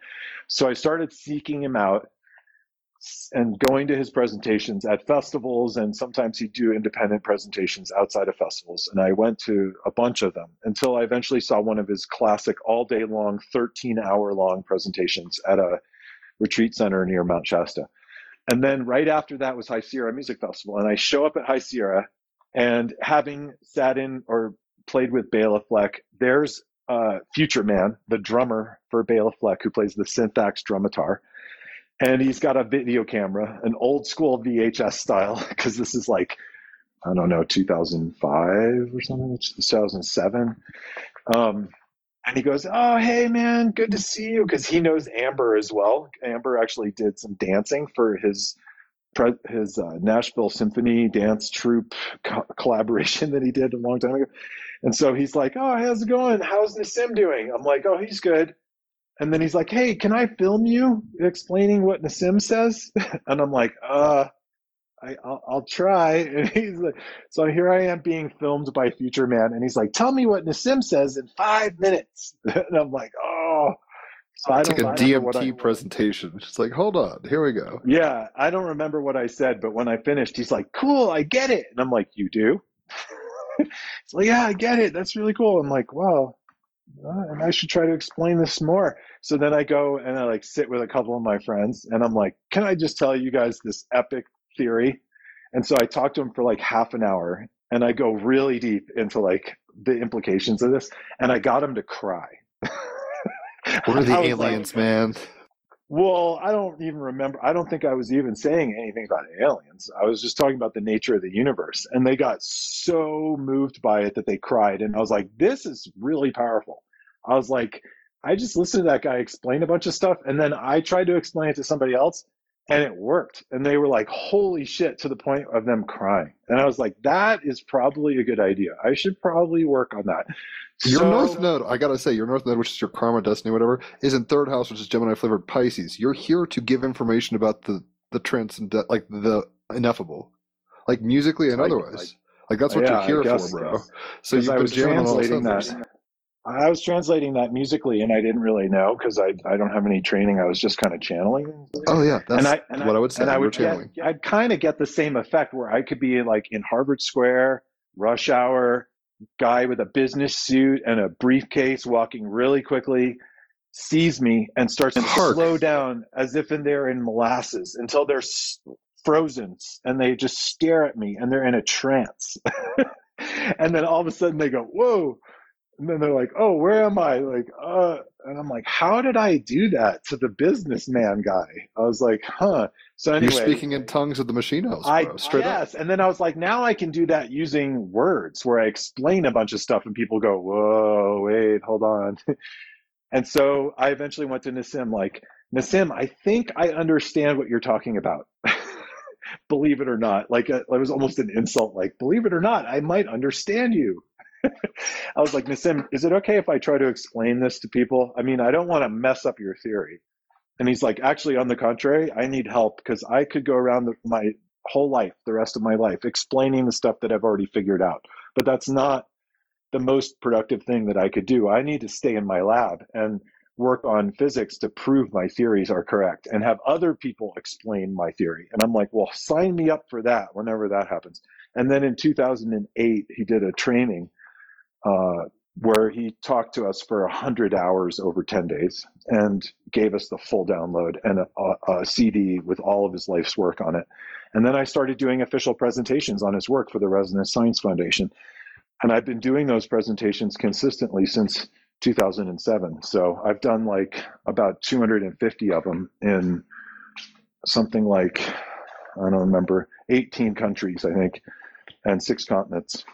So I started seeking him out and going to his presentations at festivals, and sometimes he'd do independent presentations outside of festivals. And I went to a bunch of them until I eventually saw one of his classic all day long, 13 hour long presentations at a retreat center near Mount Shasta. And then right after that was High Sierra Music Festival. And I show up at High Sierra and having sat in or played with Bela Fleck, there's uh, Future Man, the drummer for Bela Fleck, who plays the SynthAxe Drumitar. And he's got a video camera, an old school VHS style, because this is like, I don't know, 2005 or something, it's 2007. Um, and he goes, Oh, hey, man, good to see you. Because he knows Amber as well. Amber actually did some dancing for his his uh, Nashville Symphony dance troupe co- collaboration that he did a long time ago. And so he's like, Oh, how's it going? How's Nassim doing? I'm like, Oh, he's good. And then he's like, Hey, can I film you explaining what Nassim says? And I'm like, Uh, I, I'll, I'll try. And he's like, so here I am being filmed by Future Man, and he's like, "Tell me what Nassim says in five minutes." And I'm like, "Oh." So I It's like a I don't know what DMT presentation. It's like, hold on, here we go. Yeah, I don't remember what I said, but when I finished, he's like, "Cool, I get it," and I'm like, "You do?" He's like, "Yeah, I get it. That's really cool." I'm like, "Wow." Uh, And I should try to explain this more. So then I go and I like sit with a couple of my friends, and I'm like, "Can I just tell you guys this epic theory?" And so I talk to him for like half an hour, and I go really deep into like the implications of this, and I got him to cry. What are the was like, aliens, man? Well, I don't even remember. I don't think I was even saying anything about aliens. I was just talking about the nature of the universe. And they got so moved by it that they cried. And I was like, this is really powerful. I was like, I just listened to that guy explain a bunch of stuff. And then I tried to explain it to somebody else and it worked. And they were like, holy shit, to the point of them crying. And I was like, that is probably a good idea. I should probably work on that. Your So- North Node, I gotta say, your North Node, which is your karma, destiny, whatever, is in third house, which is Gemini flavored Pisces. You're here to give information about the the transcendent, like the ineffable, like musically and I- otherwise. like that's what Yeah, you're here guess, for, bro. So you've I been was jamming on all translating that. I was translating that musically, and I didn't really know because I, I don't have any training. I was just kind of channeling. Oh yeah, that's and I and what I, I, would say. and I would channeling. get, I'd kind of get the same effect where I could be like in Harvard Square, rush hour, guy with a business suit and a briefcase walking really quickly, sees me and starts to Hark. slow down as if in they're in molasses until they're s- frozen and they just stare at me and they're in a trance. and then all of a sudden they go, whoa. And then they're like, oh, where am I? Like, uh, and I'm like, how did I do that to the businessman guy? I was like, huh. So anyway, You're speaking in tongues of the machine house, I bro. Straight up. yes, and then I was like, now I can do that using words where I explain a bunch of stuff, and people go, "Whoa, wait, hold on." and so I eventually went to Nassim, like, Nassim, I think I understand what you're talking about. believe it or not. Like, uh, it was almost an insult, like, believe it or not, I might understand you. I was like, Nassim, is it okay if I try to explain this to people? I mean, I don't want to mess up your theory. And he's like, actually, on the contrary, I need help because I could go around the, my whole life, the rest of my life, explaining the stuff that I've already figured out. But that's not the most productive thing that I could do. I need to stay in my lab and work on physics to prove my theories are correct and have other people explain my theory. And I'm like, well, sign me up for that whenever that happens. And then in 2008, he did a training uh, where he talked to us for 100 hours over 10 days and gave us the full download and a, a, CD with all of his life's work on it. And then I started doing official presentations on his work for the Resonance Science Foundation. And I've been doing those presentations consistently since 2007. So I've done like about 250 of them in something like, I don't remember, 18 countries, I think, and six continents.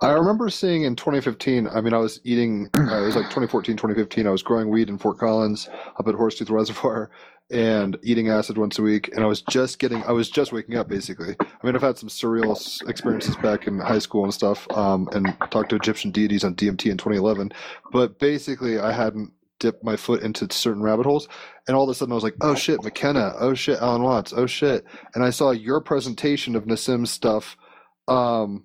I remember seeing in 2015. I mean, I was eating. Uh, it was like 2014, 2015. I was growing weed in Fort Collins up at Horsetooth Reservoir, and eating acid once a week. And I was just getting. I was just waking up, basically. I mean, I've had some surreal experiences back in high school and stuff, um, and talked to Egyptian deities on DMT in 2011. But basically, I hadn't dipped my foot into certain rabbit holes, and all of a sudden, I was like, "Oh shit, McKenna! Oh shit, Alan Watts! Oh shit!" And I saw your presentation of Nassim's stuff. Um,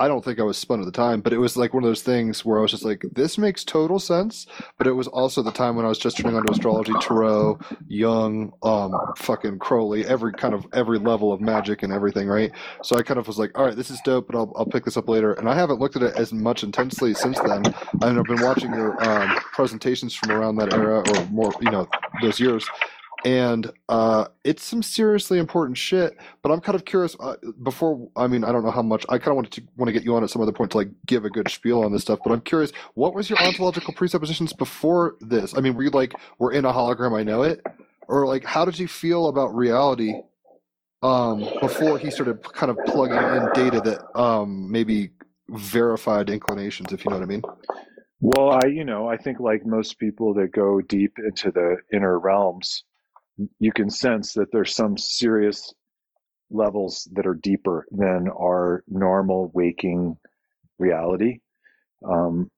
I don't think I was spun at the time, but it was like one of those things where I was just like, this makes total sense. But it was also the time when I was just turning on to astrology, tarot, Jung, um, fucking Crowley, every kind of every level of magic and everything, right? So I kind of was like, all right, this is dope, but I'll, I'll pick this up later. And I haven't looked at it as much intensely since then. And I've been watching your um, presentations from around that era or more, you know, those years and uh, it's some seriously important shit. But I'm kind of curious. Uh, before, I mean, I don't know how much. I kind of wanted to want to get you on at some other point to like give a good spiel on this stuff. But I'm curious, what was your ontological presuppositions before this? I mean, were you like, we're in a hologram, I know it, or like, how did you feel about reality um, before he started kind of plugging in data that um, maybe verified inclinations, if you know what I mean? Well, I, you know, I think like most people that go deep into the inner realms, you can sense that there's some serious levels that are deeper than our normal waking reality. Um,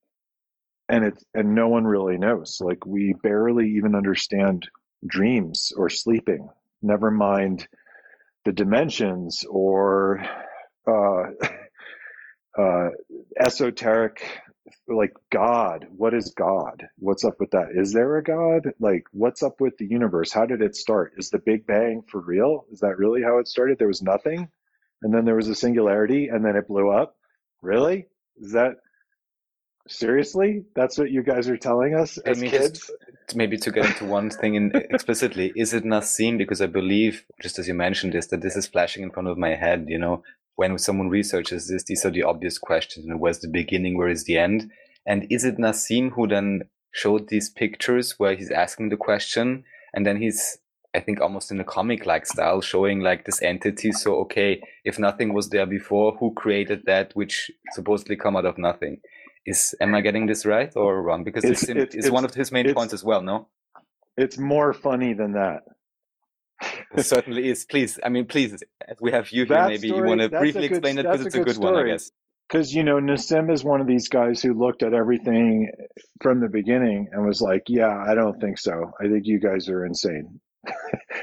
and it's and no one really knows. Like we barely even understand dreams or sleeping. Never mind the dimensions or uh, uh, esoteric like God. What is God? What's up with that? Is there a God? Like, what's up with the universe? How did it start? Is the Big Bang for real? Is that really how it started? There was nothing, and then there was a singularity, and then it blew up. Really? Is that seriously? That's what you guys are telling us as me kids? just maybe to get into one thing in, explicitly, is it Nassim? Because I believe, just as you mentioned this, that this is flashing in front of my head. You know, when someone researches this, these are the obvious questions. You know, where's the beginning? Where is the end? And is it Nassim who then showed these pictures where he's asking the question, and then he's, I think, almost in a comic-like style, showing like this entity. So, okay, if nothing was there before, who created that, which supposedly come out of nothing? Is am I getting this right or wrong? Because It's- it's- it's one of his main points as well. No. It's more funny than that. It certainly is. Please, I mean, please, as we have you here, That maybe you want to briefly good- explain it because it's a good one, I guess. Because you know, Nassim is one of these guys who looked at everything from the beginning and was like, "Yeah, I don't think so. I think you guys are insane."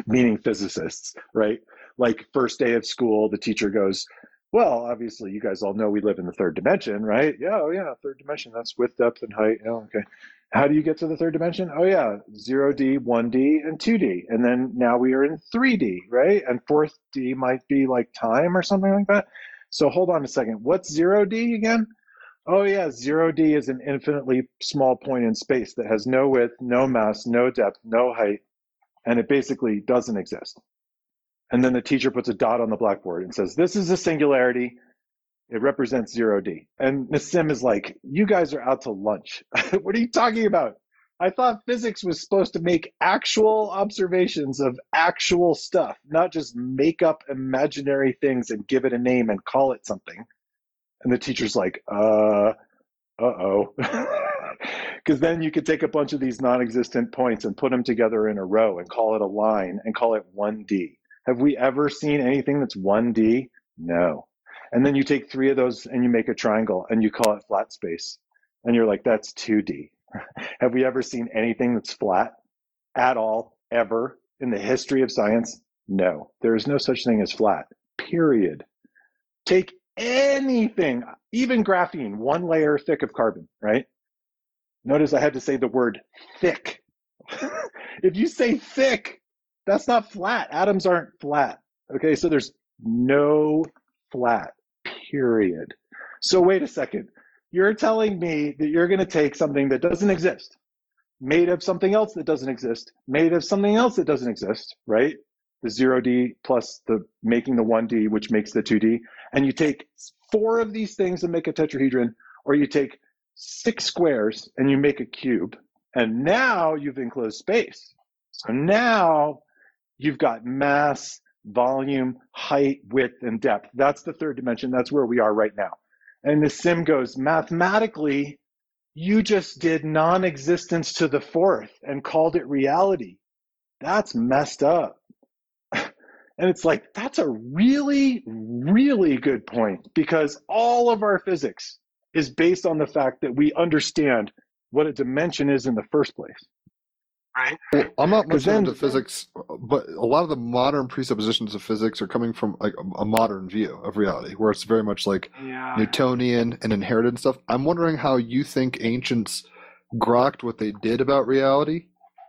Meaning physicists, right? Like first day of school, the teacher goes, "Well, obviously, you guys all know we live in the third dimension, right? Yeah, oh yeah, third dimension. That's width, depth, and height. Yeah, okay. How do you get to the third dimension? Oh yeah, zero D, one D, and two D, and then now we are in three D, right? And fourth D might be like time or something like that." So hold on a second. What's zero D again? Oh yeah, zero D is an infinitely small point in space that has no width, no mass, no depth, no height, and it basically doesn't exist. And then the teacher puts a dot on the blackboard and says, "This is a singularity. It represents zero D." And Nassim is like, "You guys are out to lunch. what are you talking about? I thought physics was supposed to make actual observations of actual stuff, not just make up imaginary things and give it a name and call it something." And the teacher's like, "Uh, uh oh." Because then you could take a bunch of these non existent points and put them together in a row and call it a line and call it 1D. Have we ever seen anything that's 1D? No. And then you take three of those and you make a triangle and you call it flat space. And you're like, that's 2D. Have we ever seen anything that's flat at all, ever in the history of science? No. There is no such thing as flat, period. Take anything, even graphene, one layer thick of carbon, right? Notice I had to say the word thick. if you say thick, that's not flat. Atoms aren't flat. Okay, so there's no flat, period. So wait a second. You're telling me that you're going to take something that doesn't exist, made of something else that doesn't exist, made of something else that doesn't exist, right? The 0D plus the making the 1D, which makes the 2D, and you take four of these things and make a tetrahedron, or you take six squares and you make a cube, and now you've enclosed space. So now you've got mass, volume, height, width, and depth. That's the third dimension. That's where we are right now. And Nassim goes, mathematically, you just did non existence to the fourth and called it reality. That's messed up. And it's like, that's a really, really good point because all of our physics is based on the fact that we understand what a dimension is in the first place. Right? Well, I'm not much then- into physics, but a lot of the modern presuppositions of physics are coming from like a, a modern view of reality, where it's very much like Yeah. Newtonian and inherited stuff. I'm wondering how you think ancients grokked what they did about reality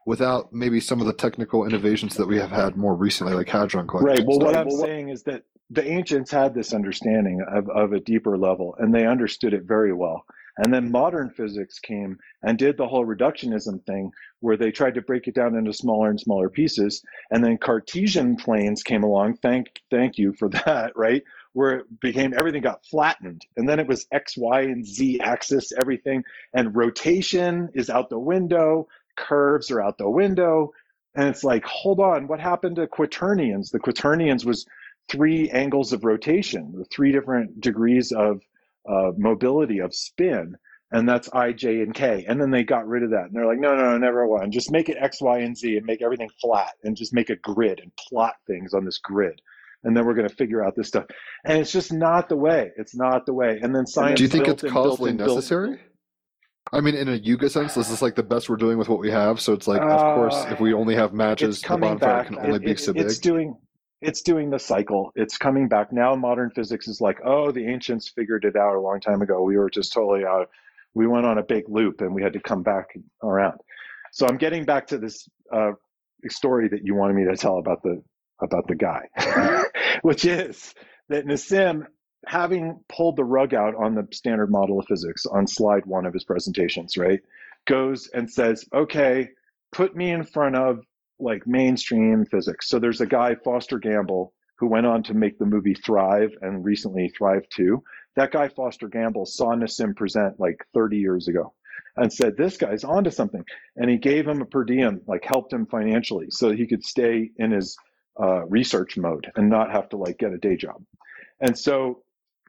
without maybe some of the technical innovations that we have had more recently, like hadron collisions. Right. Well, stuff. what I'm saying is that the ancients had this understanding of, of a deeper level and they understood it very well. And then modern physics came and did the whole reductionism thing where they tried to break it down into smaller and smaller pieces. And then Cartesian planes came along. Thank, thank you for that, right? Where it became everything got flattened. And then it was X, Y, and Z axis, everything. And rotation is out the window, curves are out the window. And it's like, hold on, what happened to quaternions? The quaternions was three angles of rotation, three different degrees of uh, mobility of spin, and that's I, J, and K. And then they got rid of that, and they're like, no, no, no, never one. Just make it X, Y, and Z, and make everything flat, and just make a grid and plot things on this grid. And then we're going to figure out this stuff. And it's just not the way. It's not the way. And then science. Do you think it's causally and built. necessary? I mean, in a yuga sense, this is like the best we're doing with what we have. So it's like, of course, Uh, if we only have matches, the bonfire back. can only It- be it- so big. it's doing it's doing the cycle. It's coming back now. Modern physics is like, oh, the ancients figured it out a long time ago. We were just totally out. We went on a big loop and we had to come back around. So I'm getting back to this uh, story that you wanted me to tell about the about the guy, which is that Nassim, having pulled the rug out on the standard model of physics on slide one of his presentations, right, goes and says, okay, put me in front of like mainstream physics. So there's a guy, Foster Gamble, who went on to make the movie Thrive and recently Thrive 2. That guy, Foster Gamble, saw Nassim present like 30 years ago and said, This guy's onto something. And he gave him a per diem, like helped him financially so he could stay in his uh, research mode and not have to like get a day job. And so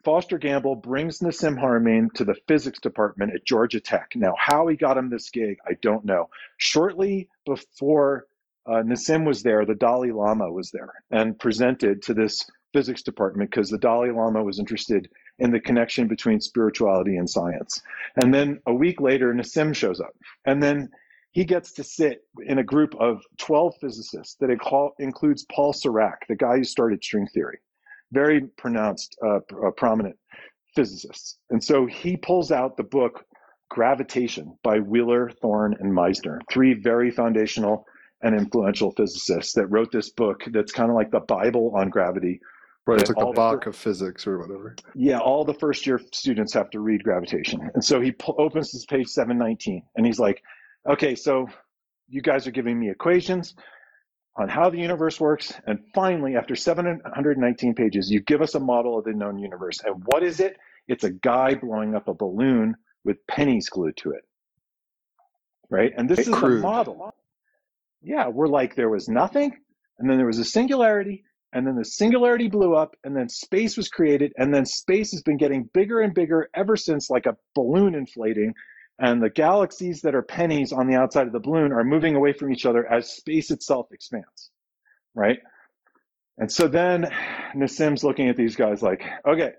Foster Gamble brings Nassim Haramein to the physics department at Georgia Tech. Now, how he got him this gig, I don't know. Shortly before uh, Nassim was there, the Dalai Lama was there and presented to this physics department because the Dalai Lama was interested in the connection between spirituality and science. And then a week later, Nassim shows up. And then he gets to sit in a group of 12 physicists that incl- includes Paul Serac, the guy who started string theory, very pronounced, uh, uh, prominent physicists. And so he pulls out the book Gravitation by Wheeler, Thorne, and Misner, three very foundational and influential physicist that wrote this book that's kind of like the Bible on gravity. right. It's like the the- Bach of physics or whatever. Yeah, all the first year students have to read Gravitation. And so he pu- opens this page 719 and he's like, okay, so you guys are giving me equations on how the universe works. And finally, after 719 pages, you give us a model of the known universe. And what is it? It's a guy blowing up a balloon with pennies glued to it. Right? And this is the Crude. model. Yeah, we're like, there was nothing, and then there was a singularity, and then the singularity blew up, and then space was created, and then space has been getting bigger and bigger ever since, like a balloon inflating. And the galaxies that are pennies on the outside of the balloon are moving away from each other as space itself expands, right? And so then Nassim's looking at these guys like, okay,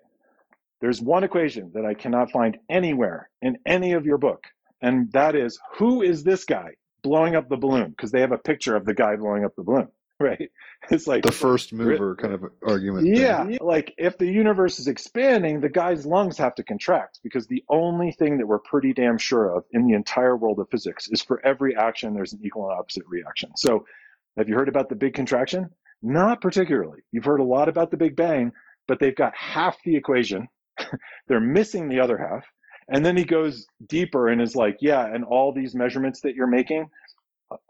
there's one equation that I cannot find anywhere in any of your book. And that is who is this guy blowing up the balloon? Because they have a picture of the guy blowing up the balloon, right? It's like The first mover kind of argument. thing. yeah, like if the universe is expanding, the guy's lungs have to contract because the only thing that we're pretty damn sure of in the entire world of physics is for every action, there's an equal and opposite reaction. So, have you heard about the big contraction? Not particularly. You've heard a lot about the Big Bang, but they've got half the equation. They're missing the other half. And then he goes deeper and is like, yeah, and all these measurements that you're making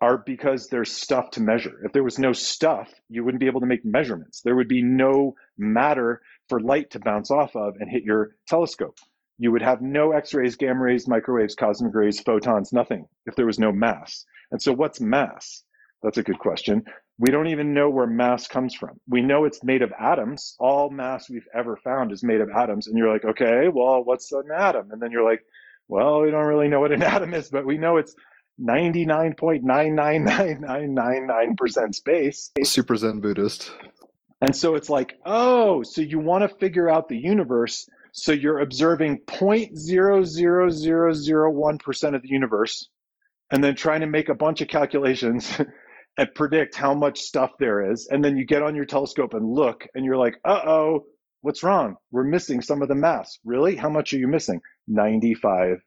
are because there's stuff to measure. If there was no stuff, you wouldn't be able to make measurements. There would be no matter for light to bounce off of and hit your telescope. You would have no X rays, gamma rays, microwaves, cosmic rays, photons, nothing if there was no mass. And so, what's mass? That's a good question. We don't even know where mass comes from. We know it's made of atoms. All mass we've ever found is made of atoms. And you're like, okay, well, what's an atom? And then you're like, well, we don't really know what an atom is, but we know it's 99.9999999% space. Super Zen Buddhist. And so it's like, oh, so you want to figure out the universe. So you're observing 0.00001% of the universe and then trying to make a bunch of calculations and predict how much stuff there is. And then you get on your telescope and look and you're like, uh oh, what's wrong? We're missing some of the mass. Really? How much are you missing? 95%.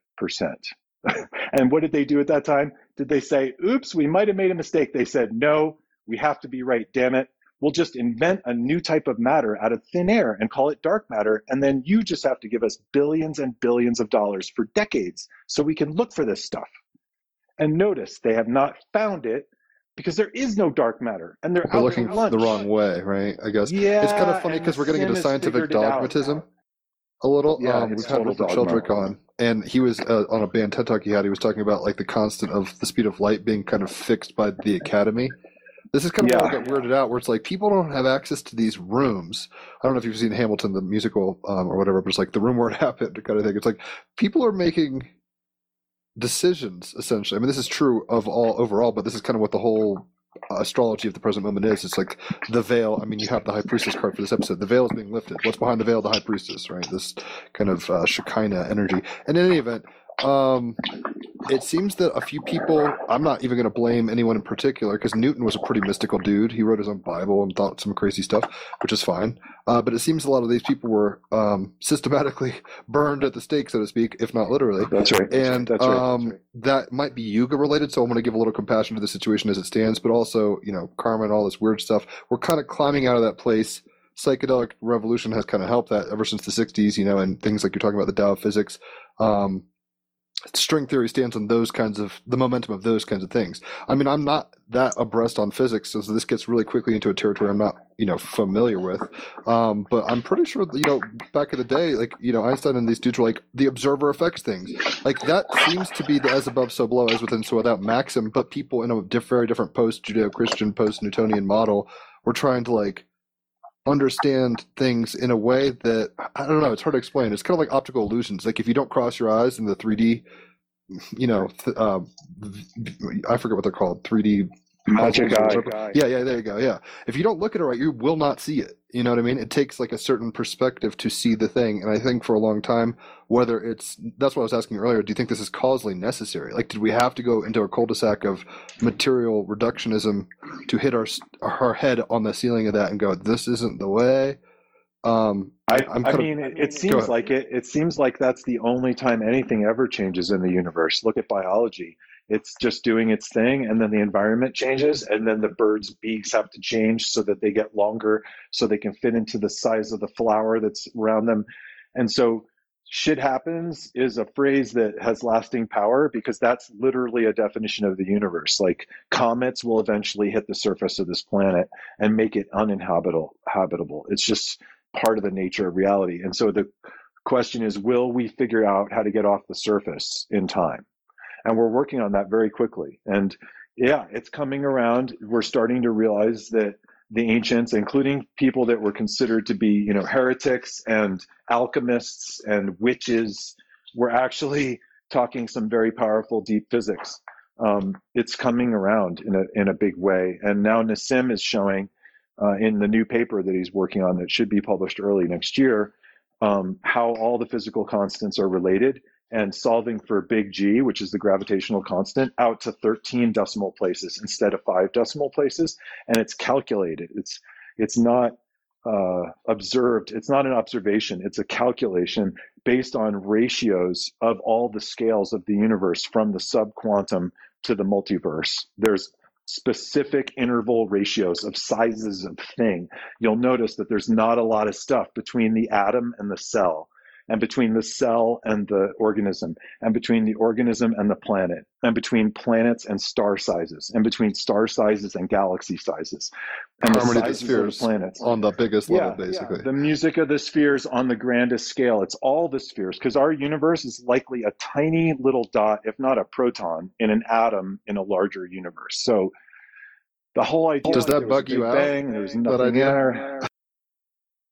and what did they do at that time? Did they say, oops, we might have made a mistake? They said, no, we have to be right, damn it. We'll just invent a new type of matter out of thin air and call it dark matter. And then you just have to give us billions and billions of dollars for decades so we can look for this stuff. And notice they have not found it because there is no dark matter and they're looking the wrong way, right? I guess Yeah, it's kind of funny because we're getting into scientific figured it out. dogmatism a little. Yeah, um, we've had total Rupert dogma. Sheldrake on, and he was uh, on a banned TED talk he had. He was talking about like the constant of the speed of light being kind of fixed by the Academy. This is kind of Yeah. got weirded out, where it's like people don't have access to these rooms. I don't know if you've seen Hamilton the musical um, or whatever, but it's like the room where it happened kind of thing. It's like people are making decisions essentially. I mean, this is true of all overall, but this is kind of what the whole uh, astrology of the present moment is. It's like the veil. I mean, you have the high priestess card for this episode. The veil is being lifted. What's behind the veil? The high priestess, right? This kind of uh, Shekinah energy. And in any event, um, it seems that a few people. I'm not even going to blame anyone in particular because Newton was a pretty mystical dude. He wrote his own Bible and thought some crazy stuff, which is fine. Uh, but it seems a lot of these people were um, systematically burned at the stake, so to speak, if not literally. That's right. And That's right. um, that might be Yuga related, so I'm going to give a little compassion to the situation as it stands, but also, you know, karma and all this weird stuff. We're kind of climbing out of that place. Psychedelic revolution has kind of helped that ever since the 60s, you know, and things like you're talking about the Tao of physics. Um, string theory stands on those kinds of the momentum of those kinds of things. I mean, I'm not that abreast on physics, so this gets really quickly into a territory I'm not, you know, familiar with. Um, but I'm pretty sure, you know, back in the day, like you know, Einstein and these dudes were like the observer affects things. Like that seems to be the as above, so below, as within, so without maxim. But people in a very different post Judeo-Christian, post Newtonian model were trying to like understand things in a way that I don't know. It's hard to explain. It's kind of like optical illusions. Like if you don't cross your eyes in the 3D, you know, th- uh, I forget what they're called. 3D Magic eye. Yeah, yeah, there you go. Yeah. If you don't look at it right, you will not see it. You know what I mean? It takes like a certain perspective to see the thing. And I think for a long time, whether it's that's what I was asking earlier, do you think this is causally necessary? Like, did we have to go into a cul de sac of material reductionism to hit our, our head on the ceiling of that and go, this isn't the way? Um, I, I kind of- mean, it, it seems like it. It seems like that's the only time anything ever changes in the universe. Look at biology; it's just doing its thing, and then the environment changes, and then the birds' beaks have to change so that they get longer, so they can fit into the size of the flower that's around them, and so shit happens is a phrase that has lasting power because that's literally a definition of the universe. Like comets will eventually hit the surface of this planet and make it uninhabitable. Habitable. It's just part of the nature of reality. And so the question is, will we figure out how to get off the surface in time? And we're working on that very quickly. And yeah, it's coming around. We're starting to realize that the ancients, including people that were considered to be, you know, heretics and alchemists and witches, were actually talking some very powerful deep physics. Um, it's coming around in a in a big way, and now Nassim is showing uh, in the new paper that he's working on that should be published early next year um, how all the physical constants are related and solving for big G, which is the gravitational constant, out to 13 decimal places instead of five decimal places, and it's calculated. It's it's not uh, observed. It's not an observation. It's a calculation based on ratios of all the scales of the universe from the subquantum to the multiverse. There's specific interval ratios of sizes of thing. You'll notice that there's not a lot of stuff between the atom and the cell and between the cell and the organism, and between the organism and the planet, and between planets and star sizes, and between star sizes and galaxy sizes, and Harmony the of the sizes of spheres the planets. on the biggest Yeah, level, basically. yeah, the music of the spheres on the grandest scale. It's all the spheres because our universe is likely a tiny little dot, if not a proton, in an atom in a larger universe. So the whole idea Does that bug you out, Bang, there's that nothing there.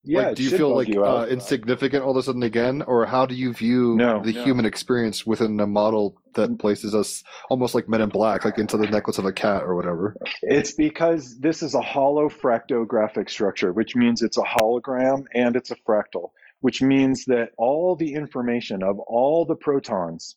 Yeah, like, do you feel like you uh, insignificant all of a sudden again, or how do you view No, the no. human experience within a model that places us almost like Men in Black, like into the necklace of a cat or whatever? It's because this is a holofractographic structure, which means it's a hologram and it's a fractal, which means that all the information of all the protons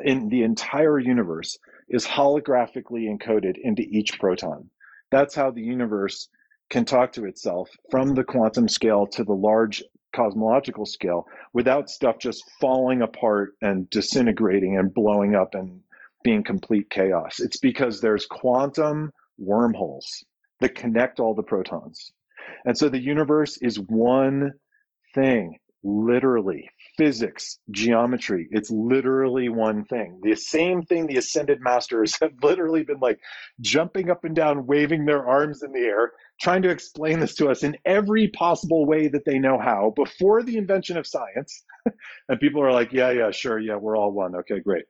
in the entire universe is holographically encoded into each proton. That's how the universe can talk to itself from the quantum scale to the large cosmological scale without stuff just falling apart and disintegrating and blowing up and being complete chaos. It's because there's quantum wormholes that connect all the protons. And so the universe is one thing, literally physics, geometry. It's literally one thing. The same thing the ascended masters have literally been like jumping up and down, waving their arms in the air, trying to explain this to us in every possible way that they know how before the invention of science. and people are like, yeah, yeah, sure, yeah, we're all one. Okay, great.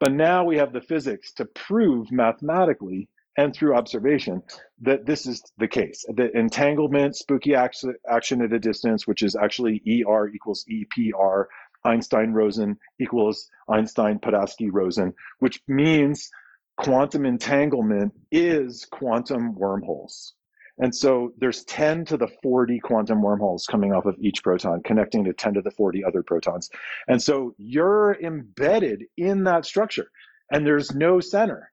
But now we have the physics to prove mathematically and through observation that this is the case. That entanglement, spooky action, action at a distance, which is actually ER equals EPR, Einstein Rosen equals Einstein Podolsky Rosen, which means quantum entanglement is quantum wormholes. And so there's 10 to the 40 quantum wormholes coming off of each proton, connecting to 10 to the 40 other protons. And so you're embedded in that structure, and there's no center.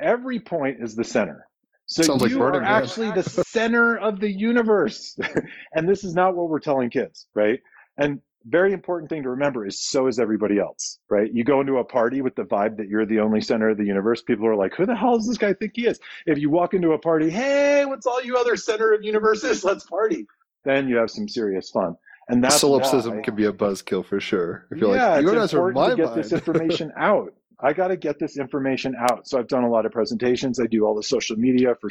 Every point is the center. So Sounds you Burning are actually the center of the universe. and this is not what we're telling kids, right? And very important thing to remember is so is everybody else, right? You go into a party with the vibe that you're the only center of the universe. People are like, who the hell does this guy think he is? If you walk into a party, hey, what's all you other center of universes? Let's party. Then you have some serious fun. And that's Solipsism why- can be a buzzkill for sure. If you're yeah, like, you it's guys are important my to get mind. this information out. I got to get this information out. So I've done a lot of presentations. I do all the social media for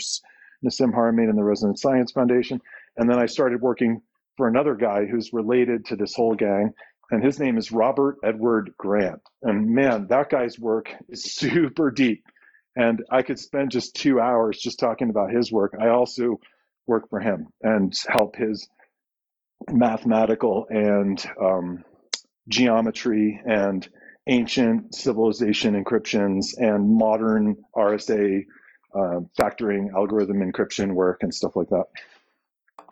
Nassim Haramein and the Resonance Science Foundation. And then I started working for another guy who's related to this whole gang. And his name is Robert Edward Grant. And man, that guy's work is super deep. And I could spend just two hours just talking about his work. I also work for him and help his mathematical and um, geometry and ancient civilization encryptions and modern RSA uh, factoring algorithm encryption work and stuff like that.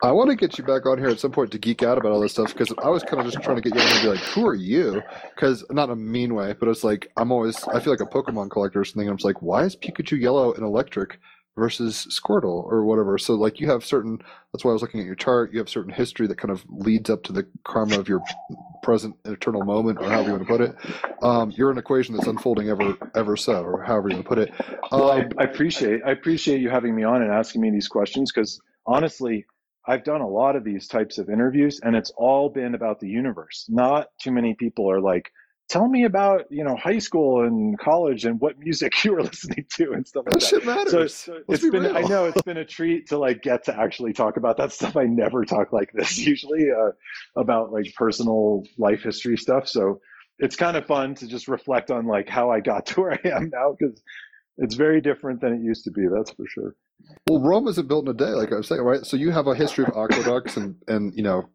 I want to get you back on here at some point to geek out about all this stuff because I was kind of just trying to get you and be like, "Who are you?" Because not a mean way, but it's like I'm always I feel like a Pokemon collector or something. I'm just like, why is Pikachu yellow and electric versus Squirtle or whatever? So like you have certain. That's why I was looking at your chart. You have certain history that kind of leads up to the karma of your present eternal moment, or however you want to put it. Um, you're an equation that's unfolding ever ever so, or however you want to put it. Well, I, Um, I appreciate I appreciate you having me on and asking me these questions because honestly, I've done a lot of these types of interviews and it's all been about the universe. Not too many people are like, tell me about you know high school and college and what music you were listening to and stuff like that that. shit matters. So Let's it's be been I know it's been a treat to like get to actually talk about that stuff. I never talk like this usually uh, about like personal life history stuff. So it's kind of fun to just reflect on like how I got to where I am now because it's very different than it used to be. That's for sure. Well, Rome isn't built in a day, like I was saying, right? So you have a history of aqueducts and, and you know,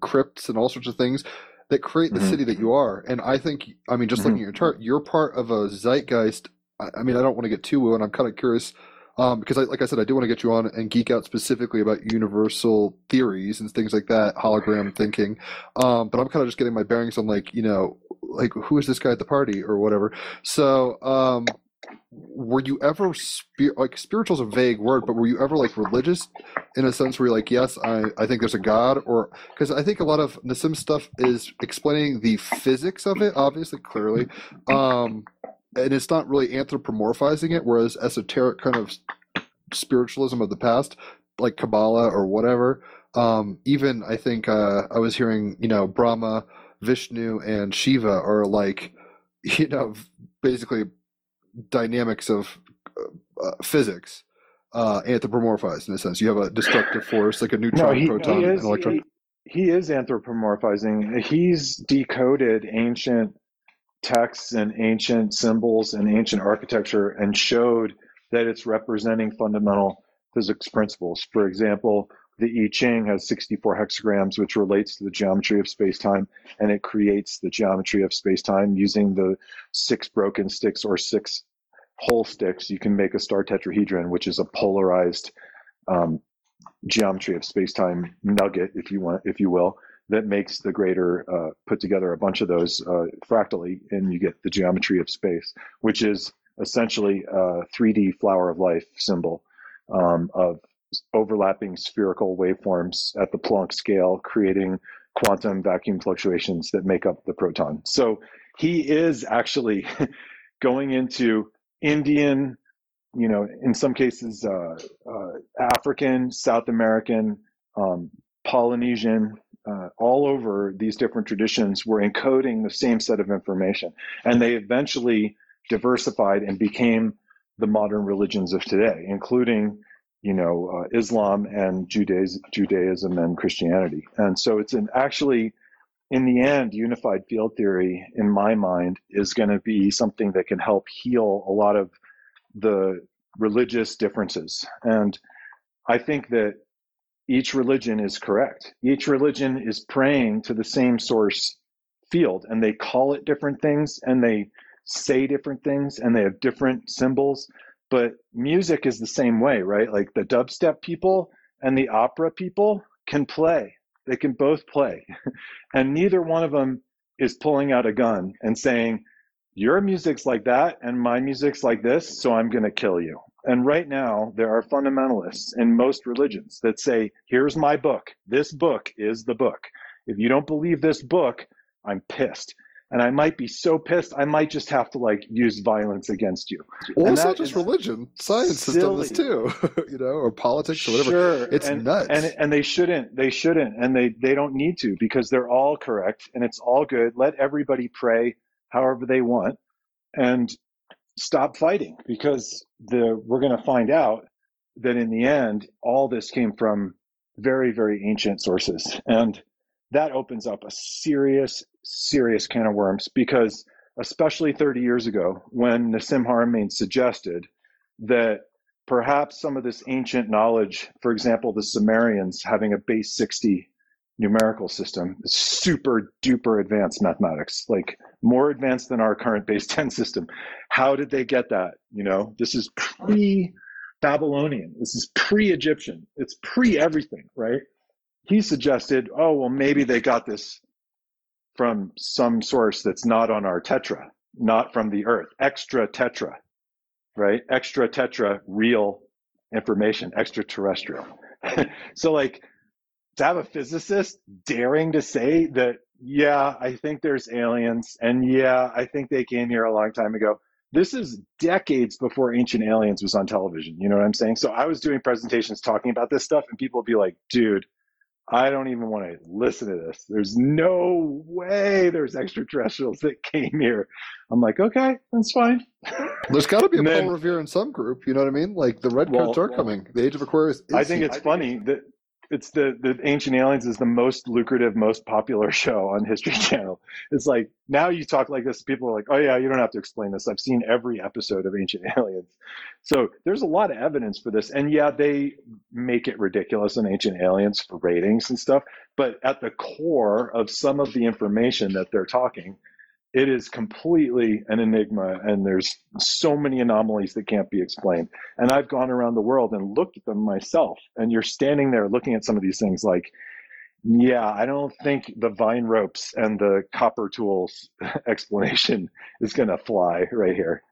crypts and all sorts of things. That create the Mhm. city that you are. And I think, I mean, just Mhm. looking at your chart, you're part of a zeitgeist. I, I mean, I don't want to get too woo, and I'm kind of curious um, because, I, like I said, I do want to get you on and geek out specifically about universal theories and things like that, hologram thinking. Um, but I'm kind of just getting my bearings on, like, you know, like who is this guy at the party or whatever. So, um, were you ever like is a vague word, but were you ever like religious in a sense where you're like, yes, I, I think there's a God, or because I think a lot of Nassim stuff is explaining the physics of it, obviously, clearly, um, and it's not really anthropomorphizing it, whereas esoteric kind of spiritualism of the past, like Kabbalah or whatever, um, even I think uh, I was hearing, you know, Brahma, Vishnu, and Shiva are like, you know, basically dynamics of uh, uh, physics uh, anthropomorphized in a sense. You have a destructive force like a No, neutron, he, proton, he and electron. he, he is anthropomorphizing. He's decoded ancient texts and ancient symbols and ancient architecture and showed that it's representing fundamental physics principles. For example, the I Ching has 64 hexagrams, which relates to the geometry of space-time, and it creates the geometry of space-time using the six broken sticks or six whole sticks. You can make a star tetrahedron, which is a polarized um, geometry of space-time nugget, if you want, if you will, that makes the greater uh, put together a bunch of those uh, fractally, and you get the geometry of space, which is essentially a 3D flower of life symbol um, of overlapping spherical waveforms at the Planck scale, creating quantum vacuum fluctuations that make up the proton. So he is actually going into Indian, you know, in some cases, uh, uh, African, South American, um, Polynesian, uh, all over these different traditions were encoding the same set of information. And they eventually diversified and became the modern religions of today, including, you know, uh, Islam and Judaism, Judaism and Christianity. And so it's an actually, in the end, unified field theory, in my mind, is going to be something that can help heal a lot of the religious differences. And I think that each religion is correct. Each religion is praying to the same source field, and they call it different things, and they say different things, and they have different symbols. But music is the same way, right? Like the dubstep people and the opera people can play. They can both play. and neither one of them is pulling out a gun and saying, Your music's like that, and my music's like this, so I'm going to kill you. And right now, there are fundamentalists in most religions that say, Here's my book. This book is the book. If you don't believe this book, I'm pissed. And I might be so pissed, I might just have to like use violence against you. Well, And it's not just religion. Science has done this too, you know, or politics or whatever. Sure, It's and, nuts. and and they shouldn't. They shouldn't, and they they don't need to because they're all correct and it's all good. Let everybody pray however they want, and stop fighting because the we're going to find out that in the end, all this came from very very ancient sources, and that opens up a serious serious can of worms because especially 30 years ago when Nassim Haramein suggested that perhaps some of this ancient knowledge, for example, the Sumerians having a base 60 numerical system, super duper advanced mathematics, like more advanced than our current base 10 system. How did they get that? You know, this is pre Babylonian, this is pre Egyptian, it's pre everything, right? He suggested, oh, well, maybe they got this from some source that's not on our tetra, not from the earth, extra tetra, right? Extra tetra, real information, extraterrestrial. so, like, to have a physicist daring to say that, yeah, I think there's aliens, and yeah, I think they came here a long time ago. This is decades before Ancient Aliens was on television. You know what I'm saying? So I was doing presentations talking about this stuff, and people would be like, dude, I don't even want to listen to this. There's no way there's extraterrestrials that came here. I'm like, okay, that's fine. There's got to be a then- Paul Revere in some group. You know what I mean? Like the red Well, coats are well, coming. The Age of Aquarius. Is I think it's funny that it's the the Ancient Aliens is the most lucrative, most popular show on History mm-hmm. Channel. It's like now you talk like this, people are like, "Oh yeah, you don't have to explain this. I've seen every episode of Ancient Aliens." So there's a lot of evidence for this, and yeah, they make it ridiculous in Ancient Aliens for ratings and stuff. But at the core of some of the information that they're talking, it is completely an enigma, and there's so many anomalies that can't be explained. And I've gone around the world and looked at them myself, and you're standing there looking at some of these things like yeah, I don't think the vine ropes and the copper tools explanation is going to fly right here.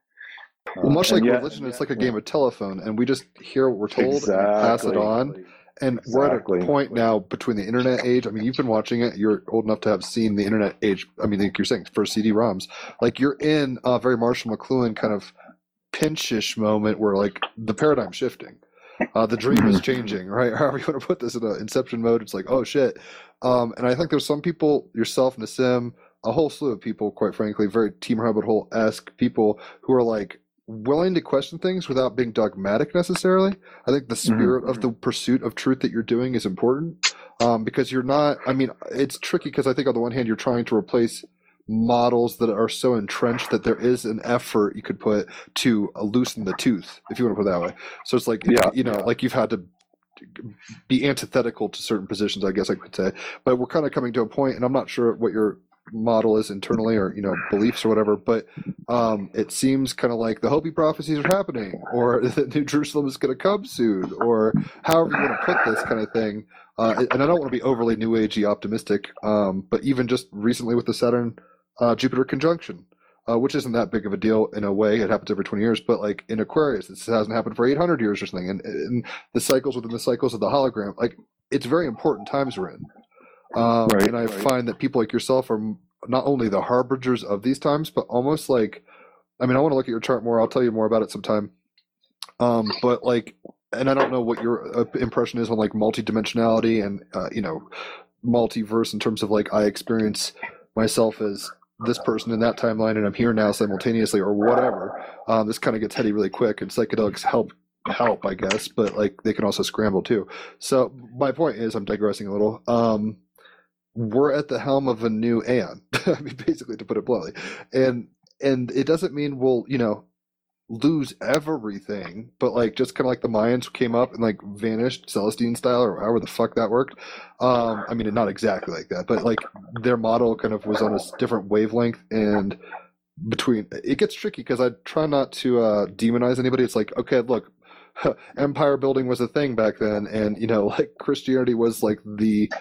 Well, much Uh, like and religion, it's like a yeah. game of telephone, and we just hear what we're told and pass it on. And we're at a point now between the internet age. I mean, you've been watching it. You're old enough to have seen the internet age. I mean, like you're saying, first CD-ROMs. Like you're in a very Marshall McLuhan kind of pinchish moment where like the paradigm shifting. Uh, the dream is changing, right? However you want to put this in a inception mode, it's like, oh shit. Um, and I think there's some people, yourself, Nassim, a whole slew of people, quite frankly, very Team Rabbit Hole esque people who are like willing to question things without being dogmatic necessarily. I think the spirit of the pursuit of truth that you're doing is important um, because you're not. I mean, it's tricky because I think on the one hand you're trying to replace models that are so entrenched that there is an effort you could put to loosen the tooth, if you want to put it that way. So it's like Yeah, you know, like you've had to be antithetical to certain positions, I guess I could say. But we're kind of coming to a point, and I'm not sure what your model is internally or you know beliefs or whatever but um it seems kind of like the hopi prophecies are happening or that new jerusalem is going to come soon or however you want to put this kind of thing. Uh, and i don't want to be overly new agey optimistic um but even just recently with the saturn uh, jupiter conjunction uh, which isn't that big of a deal in a way. It happens every 20 years but like in aquarius this hasn't happened for 800 years or something and, and the cycles within the cycles of the hologram like it's very important times we're in um, Right, and I right. find that people like yourself are not only the harbingers of these times, but almost like, I mean, I want to look at your chart more. I'll tell you more about it sometime. Um, but like, and I don't know what your uh, impression is on like multidimensionality and uh, you know, multiverse in terms of like I experience myself as this person in that timeline, and I'm here now simultaneously, or whatever. Um, this kind of gets heady really quick, and psychedelics help help, I guess, but like they can also scramble too. So my point is, I'm digressing a little. Um, we're at the helm of a new aeon. I mean, basically, to put it bluntly, and and it doesn't mean we'll you know lose everything, but like just kind of like the Mayans came up and like vanished Celestine style or however the fuck that worked. Um, I mean, not exactly like that, but like their model kind of was on a different wavelength and between it gets tricky because I try not to uh, demonize anybody. It's like, okay, look, empire building was a thing back then, and you know, like Christianity was like the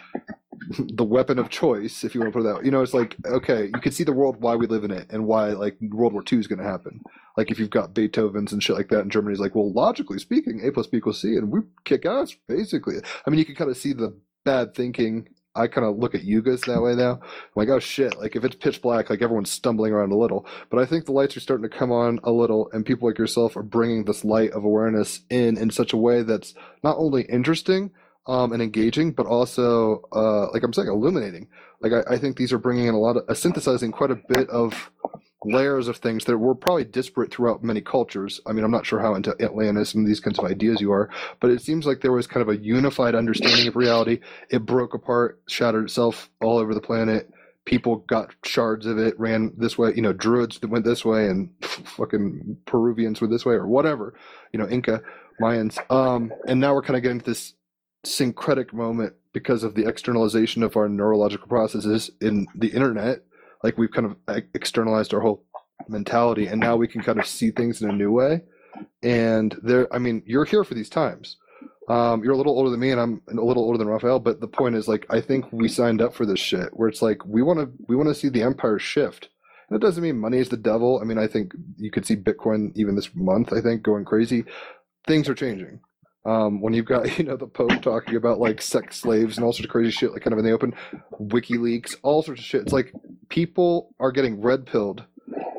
the weapon of choice, if you want to put it that way. You know, it's like, okay, you can see the world why we live in it and why like World War II is going to happen. Like if you've got Beethoven's and shit like that in Germany, like, well, logically speaking, A plus B equals C, and we kick ass basically. I mean, you can kind of see the bad thinking. I kind of look at yugas that way now. I'm like, oh shit! Like if it's pitch black, like everyone's stumbling around a little. But I think the lights are starting to come on a little, and people like yourself are bringing this light of awareness in in such a way that's not only interesting um, and engaging, but also, uh, like I'm saying, illuminating. Like I, I think these are bringing in a lot of uh, synthesizing quite a bit of layers of things that were probably disparate throughout many cultures. I mean, I'm not sure how into Atlantis and these kinds of ideas you are, but it seems like there was kind of a unified understanding of reality. It broke apart, shattered itself all over the planet. People got shards of it, ran this way. You know, druids went this way, and fucking Peruvians were this way, or whatever. You know, Inca, Mayans. Um, and now we're kind of getting to this syncretic moment because of the externalization of our neurological processes in the internet. Like we've kind of externalized our whole mentality, and now we can kind of see things in a new way. And there, I mean, you're here for these times. Um, you're a little older than me, and I'm a little older than Raphael. But the point is, like, I think we signed up for this shit, where it's like we want to we want to see the empire shift. And it doesn't mean money is the devil. I mean, I think you could see Bitcoin even this month. I think going crazy. Things are changing. Um, when you've got you know the Pope talking about like sex slaves and all sorts of crazy shit, like kind of in the open, WikiLeaks, all sorts of shit. It's like people are getting red pilled,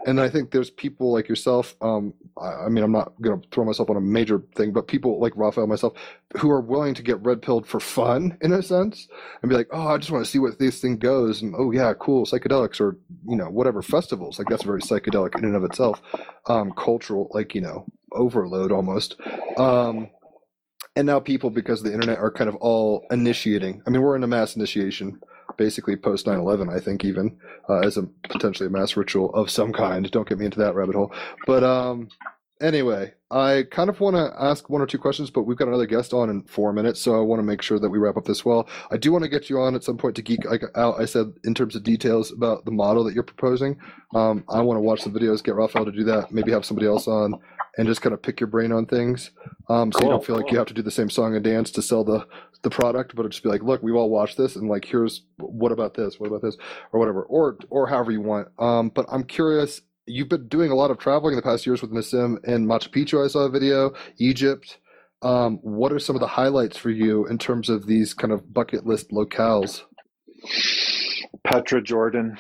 and I think there's people like yourself. Um, I, I mean, I'm not gonna throw myself on a major thing, but people like Raphael, myself, who are willing to get red pilled for fun in a sense, and be like, oh, I just want to see what this thing goes, and oh yeah, cool, psychedelics or you know whatever festivals. Like that's very psychedelic in and of itself, um, cultural like you know overload almost. Um, and now people because of the internet are kind of all initiating. I mean, we're in a mass initiation, basically post 9/11. I think even uh, as a potentially a mass ritual of some kind. Don't get me into that rabbit hole. But um, anyway, I kind of want to ask one or two questions, but we've got another guest on in four minutes, so I want to make sure that we wrap up this well. I do want to get you on at some point to geek out. I said in terms of details about the model that you're proposing. Um, I want to watch the videos, get Raphael to do that, maybe have somebody else on, and just kind of pick your brain on things. Um, so you don't feel like you have to do the same song and dance to sell the the product, but just be like, look, we've all watched this, and like, here's what about this, what about this, or whatever, or or however you want. Um, but I'm curious. You've been doing a lot of traveling in the past years with Nassim and Machu Picchu. I saw a video, Egypt. Um, what are some of the highlights for you in terms of these kind of bucket list locales? Petra, Jordan,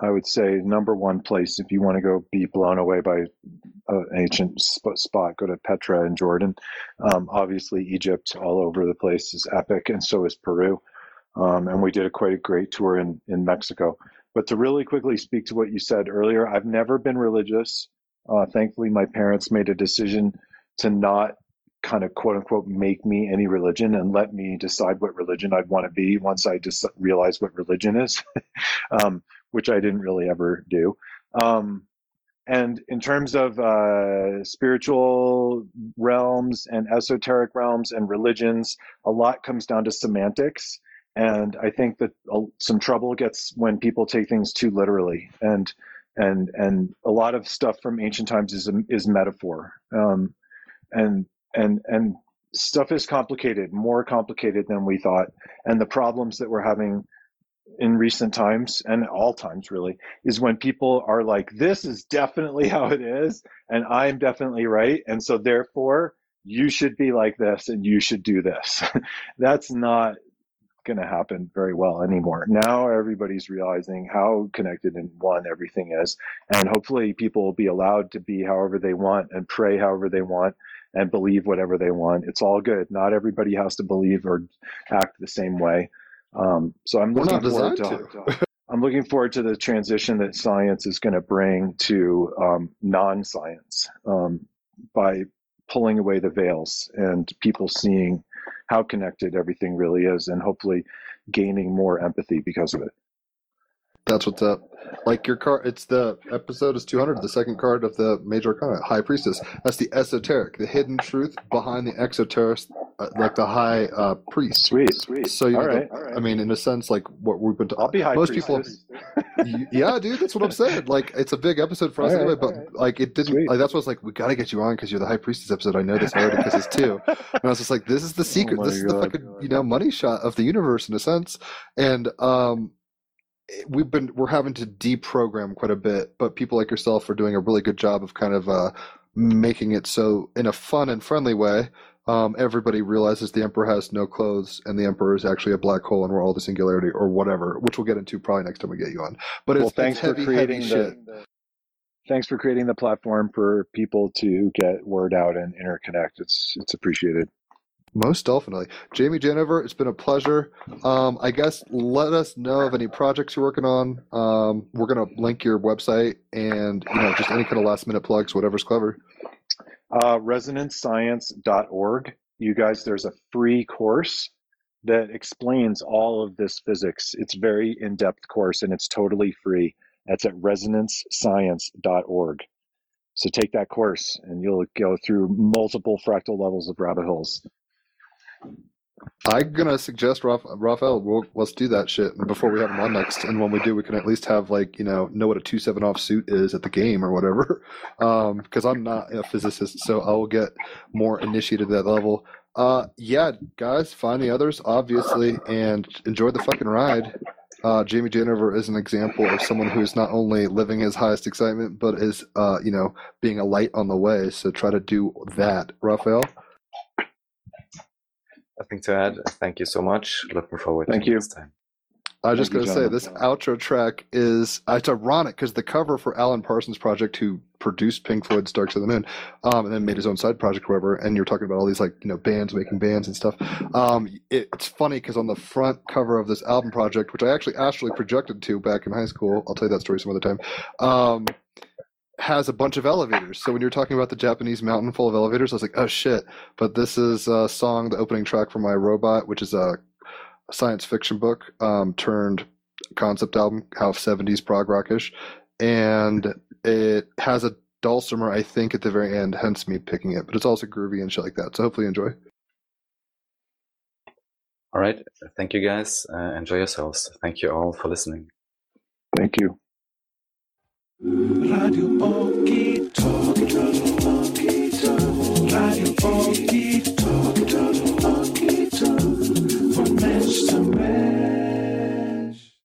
I would say number one place if you want to go be blown away by an ancient sp- spot. Go to Petra in Jordan. Um, obviously, Egypt all over the place is epic, and so is Peru. Um, and we did a quite a great tour in in Mexico. But to really quickly speak to what you said earlier, I've never been religious. Uh, thankfully, my parents made a decision to not kind of quote unquote make me any religion and let me decide what religion I'd want to be once I just realized what religion is, um, which I didn't really ever do. Um, and in terms of uh, spiritual realms and esoteric realms and religions, a lot comes down to semantics. And I think that uh, some trouble gets when people take things too literally. And and and a lot of stuff from ancient times is is metaphor. Um, and and and stuff is complicated, more complicated than we thought. And the problems that we're having in recent times and all times really is when people are like this is definitely how it is and i'm definitely right and so therefore you should be like this and you should do this. That's not going to happen very well anymore. Now everybody's realizing how connected and one everything is and hopefully people will be allowed to be however they want and pray however they want and believe whatever they want. It's all good. Not everybody has to believe or act the same way um, so I'm looking forward designed to, I'm looking forward to the transition that science is going to bring to um, non-science um, by pulling away the veils and people seeing how connected everything really is, and hopefully gaining more empathy because of it. That's what's up. Like your card, it's the episode is 200, the second card of the Major Arcana, High Priestess. That's the esoteric, the hidden truth behind the exoteric, uh, like the High uh, Priest. Sweet, sweet. So you all know, right, the- all right. I mean, in a sense, like what we've been. I'll be high most people, yeah, dude, that's what I'm saying. Like, it's a big episode for us All right, anyway, but right. like, it didn't. Sweet. Like, that's what's like. We got to get you on because you're the High Priestess episode. I know this already because it's two. And I was just like, this is the secret. Oh this is the God. fucking you know money shot of the universe in a sense. And um, we've been we're having to deprogram quite a bit, but people like yourself are doing a really good job of kind of uh, making it so in a fun and friendly way. Um, everybody realizes the emperor has no clothes, and the emperor is actually a black hole, and we're all the singularity, or whatever, which we'll get into probably next time we get you on. But it's, well, thanks it's heavy, for creating shit. the. Thanks for creating the platform for people to get word out and interconnect. It's it's appreciated. Most definitely. Jamie Janover, it's been a pleasure. Um, I guess let us know of any projects you're working on. Um, we're going to link your website and, you know, just any kind of last minute plugs, whatever's clever. Uh, resonancescience.org. You guys, there's a free course that explains all of this physics. It's very in depth course and it's totally free. That's at resonancescience.org. So take that course and you'll go through multiple fractal levels of rabbit holes. I'm to suggest, Raph- Raphael, we'll, let's do that shit before we have him on next. And when we do, we can at least have, like, you know, know what a 2 7 off suit is at the game or whatever. Because I'm not a physicist, so I will get more initiated at that level. Uh, yeah, guys, find the others, obviously, and enjoy the fucking ride. Uh, Jamie Janover is an example of someone who's not only living his highest excitement, but is, uh, you know, being a light on the way. So try to do that. Raphael? Nothing to add. Thank you so much. Looking forward Thank to you. next time. I was just going to say this outro track is uh, it's ironic because the cover for Alan Parsons' project, who produced Pink Floyd's Dark Side of the Moon, um, and then made his own side project, or whatever. And you're talking about all these like you know bands making bands and stuff. Um, it, it's funny because on the front cover of this album project, which I actually astrally projected to back in high school, I'll tell you that story some other time. Um, has a bunch of elevators. So when you're talking about the Japanese mountain full of elevators, I was like, oh shit. But this is a song, the opening track for My Robot, which is a science fiction book um, turned concept album, half 70s prog rockish. And it has a dulcimer, I think, at the very end, hence me picking it. But it's also groovy and shit like that. So hopefully you enjoy. All right. Thank you guys. Uh, enjoy yourselves. Thank you all for listening. Thank you. Radio Okie Talkie Radio Okie Talkie From to Man.